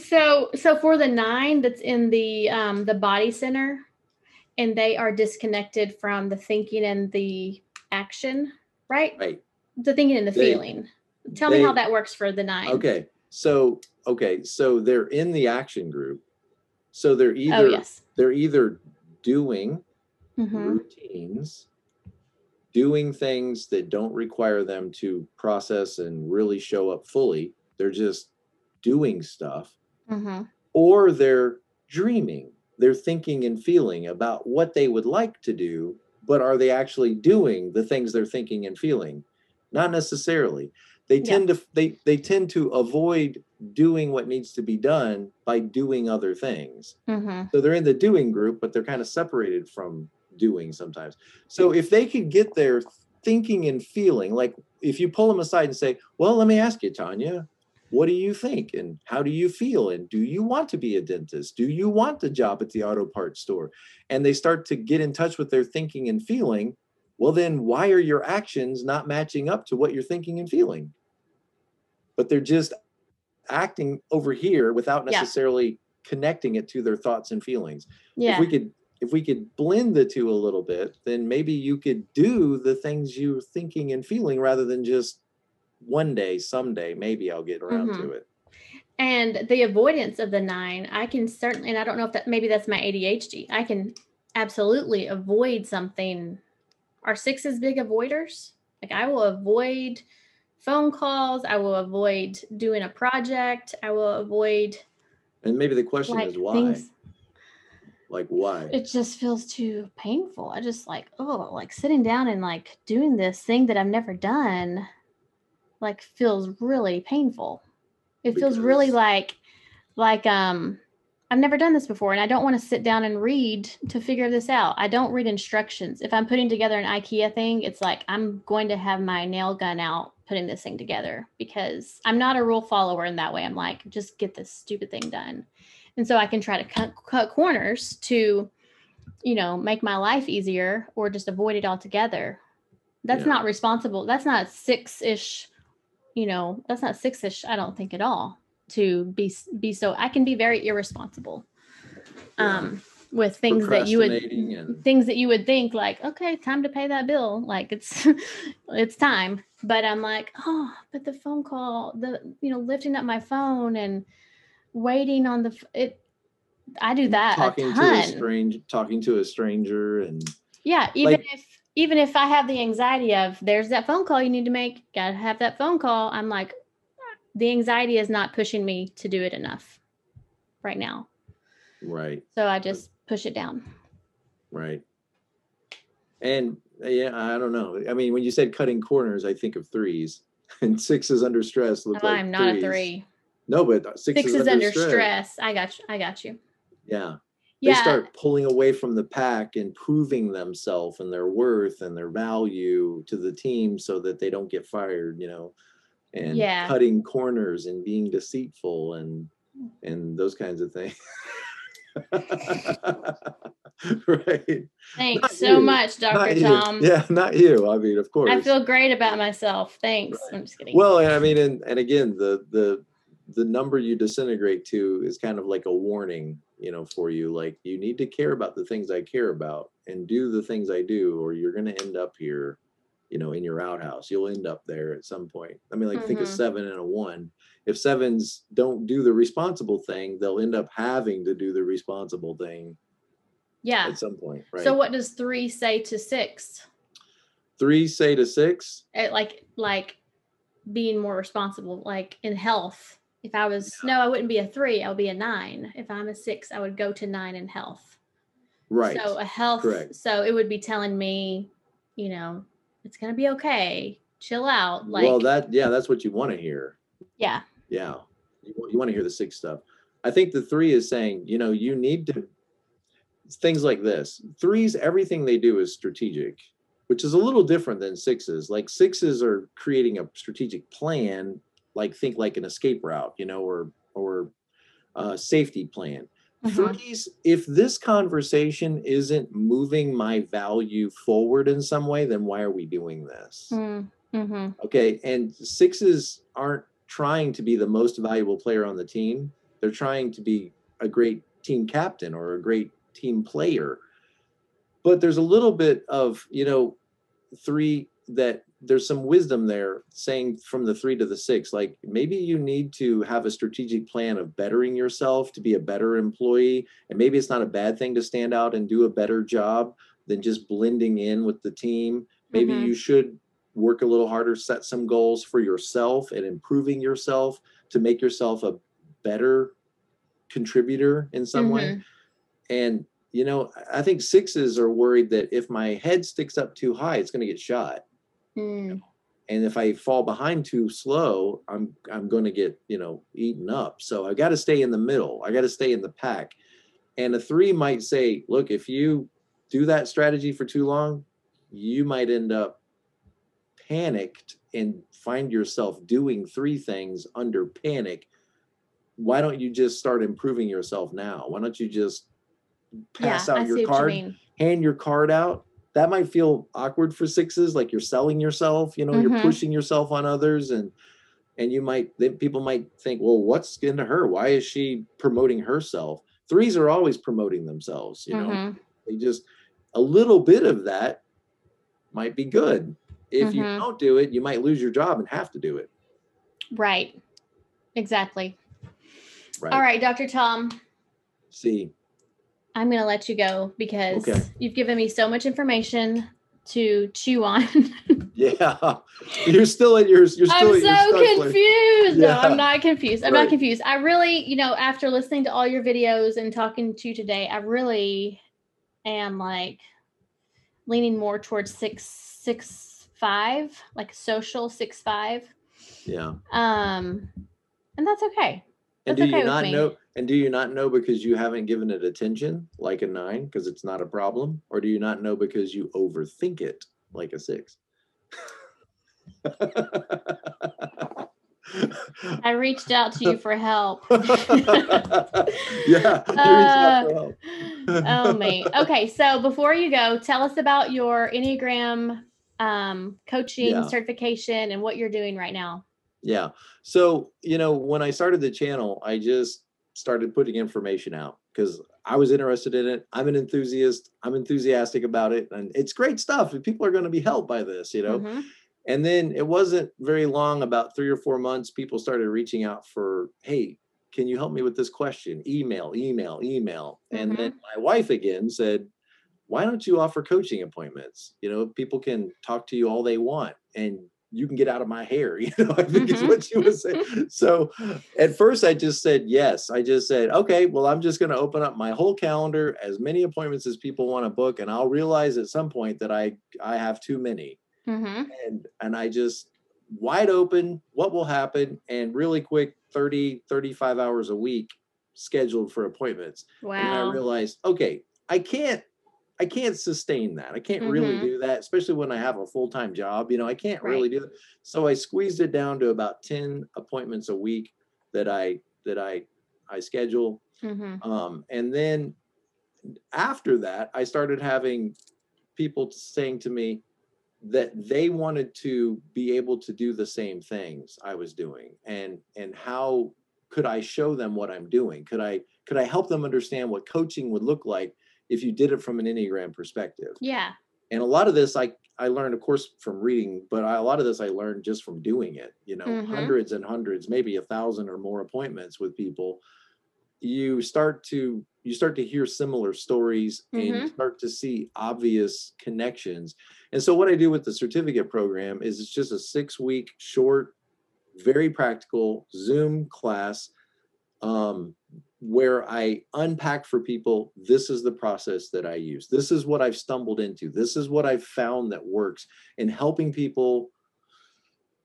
So so for the nine that's in the um the body center and they are disconnected from the thinking and the action, right? Right. The thinking and the They- feeling. Tell me how that works for the nine. Okay. So okay, so they're in the action group. So they're either Oh yes. they're either doing hmm routines, doing things that don't require them to process and really show up fully. They're just doing stuff, hmm or they're dreaming. They're thinking and feeling about what they would like to do, but are they actually doing the things they're thinking and feeling? Not necessarily. They Yeah. tend to they they tend to avoid doing what needs to be done by doing other things. hmm So they're in the doing group, but they're kind of separated from doing sometimes. So if they could get their thinking and feeling, like if you pull them aside and say, Well, let me ask you, Tanya, what do you think? And how do you feel? And do you want to be a dentist? Do you want the job at the auto parts store? And they start to get in touch with their thinking and feeling. Well, then why are your actions not matching up to what you're thinking and feeling? But they're just acting over here without Yeah. necessarily connecting it to their thoughts and feelings Yeah. if we could if we could blend the two a little bit then maybe you could do the things you're thinking and feeling rather than just one day someday maybe i'll get around Mhm. to it and the avoidance of the nine, I can certainly, and I don't know if that maybe that's my ADHD. I can absolutely avoid something. Are sixes big avoiders? Like I will avoid phone calls. I will avoid doing a project. I will avoid and maybe the question like is why things. like why It just feels too painful. I just like, oh, like sitting down and like doing this thing that I've never done, like feels really painful. It feels really like, like, um, I've never done this before and I don't want to sit down and read to figure this out. I don't read instructions. If I'm putting together an IKEA thing, it's like I'm going to have my nail gun out putting this thing together because I'm not a rule follower in that way. I'm like, just get this stupid thing done. And so I can try to cut, cut corners to, you know, make my life easier or just avoid it altogether. That's Yeah. not responsible. That's not six ish, you know, that's not six ish, I don't think at all to be be so I can be very irresponsible um with things that you would and- things that you would think like okay time to pay that bill like it's it's time. But i'm like oh but the phone call the you know lifting up my phone and waiting on the it i do that talking to a ton. strange talking to a stranger and yeah even like- if even if i have the anxiety of there's that phone call you need to make. Gotta have that phone call i'm like the anxiety is not pushing me to do it enough right now. Right. So i just push it down. Right. And yeah i don't know. I mean when you said cutting corners i think of threes. And sixes under stress look oh, like i'm not threes. a three. No but sixes, six is under stress. i got you. I got you. Yeah they yeah start pulling away from the pack and proving themselves and their worth and their value to the team so that they don't get fired you know and Yeah. cutting corners and being deceitful and and those kinds of things right Thanks Not so you. much, Not Dr. you. Tom. yeah not you i mean of course I feel great about myself. Thanks. Right. I'm just kidding. well i mean and, and again the the the number you disintegrate to is kind of like a warning you know for you like you need to care about the things i care about and do the things i do or you're going to end up here you know in your outhouse you'll end up there at some point i mean like think of Mhm. seven and a one if sevens don't do the responsible thing they'll end up having to do the responsible thing yeah. at some point right So what does three say to six? three say to six It, like like being more responsible, like in health. If I was no, I wouldn't be a three. I would be a nine. If I'm a six, I would go to nine in health. right So a health. Correct. So it would be telling me, you know, it's gonna be okay. Chill out. Like well that yeah that's what you want to hear yeah. Yeah. You, you want to hear the six stuff. I think the three is saying, you know, you need to things like this. Threes, everything they do is strategic, which is a little different than sixes. Like sixes are creating a strategic plan, like think like an escape route, you know, or or a safety plan. Mhm. Threes, if this conversation isn't moving my value forward in some way, then why are we doing this? Mm, mhm. Okay. And sixes aren't trying to be the most valuable player on the team. They're trying to be a great team captain or a great team player. But there's a little bit of, you know, three that there's some wisdom there saying from the three to the six, like maybe you need to have a strategic plan of bettering yourself to be a better employee. And maybe it's not a bad thing to stand out and do a better job than just blending in with the team. Maybe Mhm. you should work a little harder, set some goals for yourself and improving yourself to make yourself a better contributor in some way. Mhm. And you know, I think sixes are worried that if my head sticks up too high, it's going to get shot. Mm, And if I fall behind too slow, I'm I'm going to get you know eaten up. So I got to stay in the middle. I got to stay in the pack. And a three might say, look, if you do that strategy for too long, you might end up panicked and find yourself doing three things under panic. Why don't you just start improving yourself now? Why don't you just pass yeah, out see your card? you hand your card out that might feel awkward for sixes like you're selling yourself you know Mhm. you're pushing yourself on others and and you might then people might think well what's into her why is she promoting herself threes are always promoting themselves you know Mhm. they just a little bit of that might be good if you Mhm. don't do it you might lose your job and have to do it Right. Exactly. right All right, Dr. Tom, see I'm going to let you go because Okay. you've given me so much information to chew on. yeah you're still at yours you're still I'm so confused. No, I'm not confused. I'm not confused. I really, you know, after listening to all your videos and talking to you today, I really am like leaning more towards six, six, five, like social six, five. yeah Um, and that's okay. And That's do you with not know? And do you not know because you haven't given it attention, like a nine, because it's not a problem, or do you not know because you overthink it, like a six? I reached out to you for help. yeah, out for help. oh me. Okay, so before you go, tell us about your Enneagram um, coaching Yeah. certification and what you're doing right now. Yeah. So, you know, when I started the channel, I just started putting information out because I was interested in it. I'm an enthusiast. I'm enthusiastic about it. And it's great stuff. And people are going to be helped by this, you know. Mhm. And then it wasn't very long, about three or four months, people started reaching out for, hey, can you help me with this question? Email, email, email. And then my wife again said, why don't you offer coaching appointments? You know, people can talk to you all they want and you can get out of my hair. You know, I think is Mhm. what she was saying. So at first I just said yes. I just said, okay, well, I'm just going to open up my whole calendar, as many appointments as people want to book. And I'll realize at some point that I I have too many Mhm. and and i just wide open what will happen and really quick 30 35 hours a week scheduled for appointments wow. and i realized okay i can't i can't sustain that i can't really Mhm. do that especially when i have a full-time job you know i can't Right. really do it so i squeezed it down to about 10 appointments a week that i that i i schedule Mhm. um, and then after that, I started having people saying to me that they wanted to be able to do the same things I was doing, and and how could I show them what I'm doing? Could I could I help them understand what coaching would look like if you did it from an enneagram perspective? Yeah. And a lot of this I I learned, of course, from reading, but I, a lot of this I learned just from doing it. You know, Mhm. hundreds and hundreds, maybe a thousand or more appointments with people. You start to you start to hear similar stories and you Mhm. start to see obvious connections. And so what I do with the certificate program is it's just a six week short, very practical Zoom class um, where I unpack for people this is the process that I use. This is what I've stumbled into. This is what I've found that works in helping people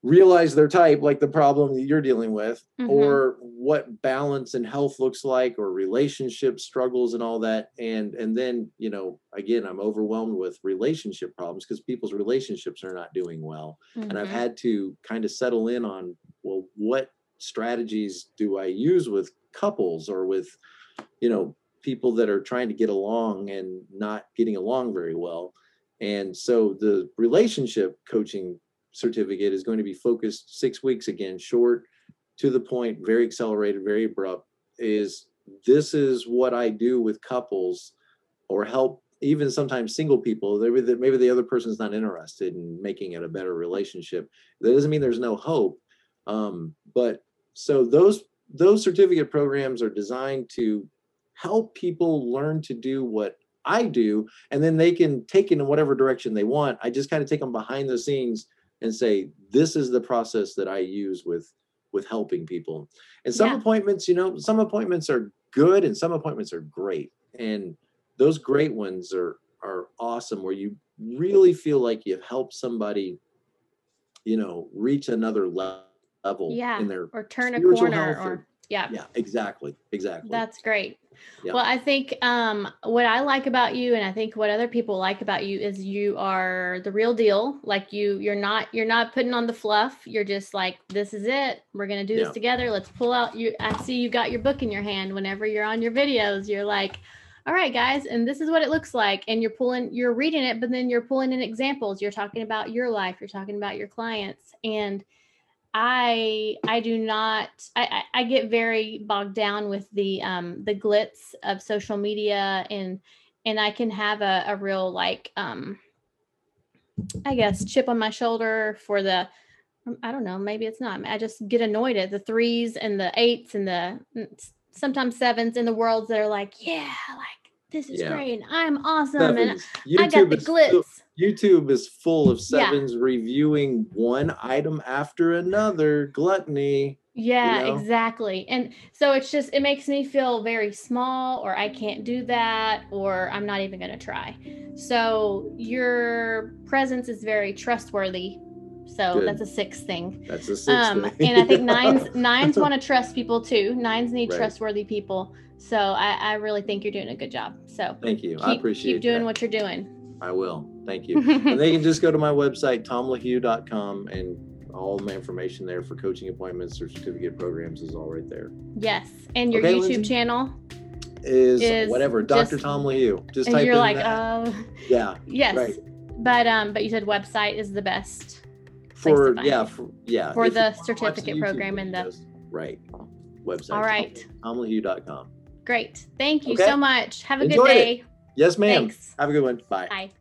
realize their type like the problem that you're dealing with Mhm. or what balance and health looks like or relationship struggles and all that and and then you know again i'm overwhelmed with relationship problems because people's relationships are not doing well and i've Mhm. had to kind of settle in on well what strategies do i use with couples or with you know people that are trying to get along and not getting along very well. And so the relationship coaching certificate is going to be focused six weeks again short to the point very accelerated very abrupt is this is what i do with couples or help even sometimes single people maybe the, maybe the other person's not interested in making it a better relationship. That doesn't mean there's no hope um, but so those those certificate programs are designed to help people learn to do what i do and then they can take it in whatever direction they want. I just kind of take them behind the scenes and say this is the process that i use with with helping people. And some Yeah. appointments you know some appointments are good and some appointments are great. And those great ones are are awesome where you really feel like you've helped somebody you know reach another le- level Yeah, in their or turn a corner or, or- yeah. yeah exactly exactly That's great. Yeah. Well, I think um, what I like about you, and I think what other people like about you, is you are the real deal. Like you, you're not, you're not putting on the fluff. You're just like, this is it. We're gonna do Yeah. this together. Let's pull out. You, I see you got your book in your hand. Whenever you're on your videos, you're like, all right, guys, and this is what it looks like. And you're pulling, you're reading it, but then you're pulling in examples. You're talking about your life. You're talking about your clients, and I I do not I, I I get very bogged down with the um the glitz of social media and and I can have a, a real like um I guess chip on my shoulder for the um, I don't know maybe it's not I just get annoyed at the threes and the eights and the mm, sometimes sevens in the worlds that are like yeah like this is Yeah. great and I'm awesome and. I got the glitz YouTube is full of Yeah. sevens reviewing one item after another. Gluttony. Yeah, know? exactly. And so it's just, it makes me feel very small, or I can't do that, or I'm not even going to try. So your presence is very trustworthy. So Good. that's a six thing. That's a six. Um, thing. and I think nines nines want to trust people too. Nines need Right. trustworthy people. So I, I really think you're doing a good job. So Thank you. keep, I appreciate keep doing that. what you're doing. I will. Thank you. and they can just go to my website, tomlahue.com, and all my information there for coaching appointments or certificate programs is all right there. yes. And your Okay, YouTube Lindsey? channel. Is, Is whatever, Dr. just- Tom LaHue. Just type you're in like, that. oh, yeah. yes. Right. But um, but you said website is the best. For yeah, for, yeah. For if the certificate YouTube program and the- right website. All right. tomlahue.com. Great. Thank you Okay. so much. Have a Enjoyed good it. day. Yes, ma'am. Thanks. Have a good one. Bye. Bye.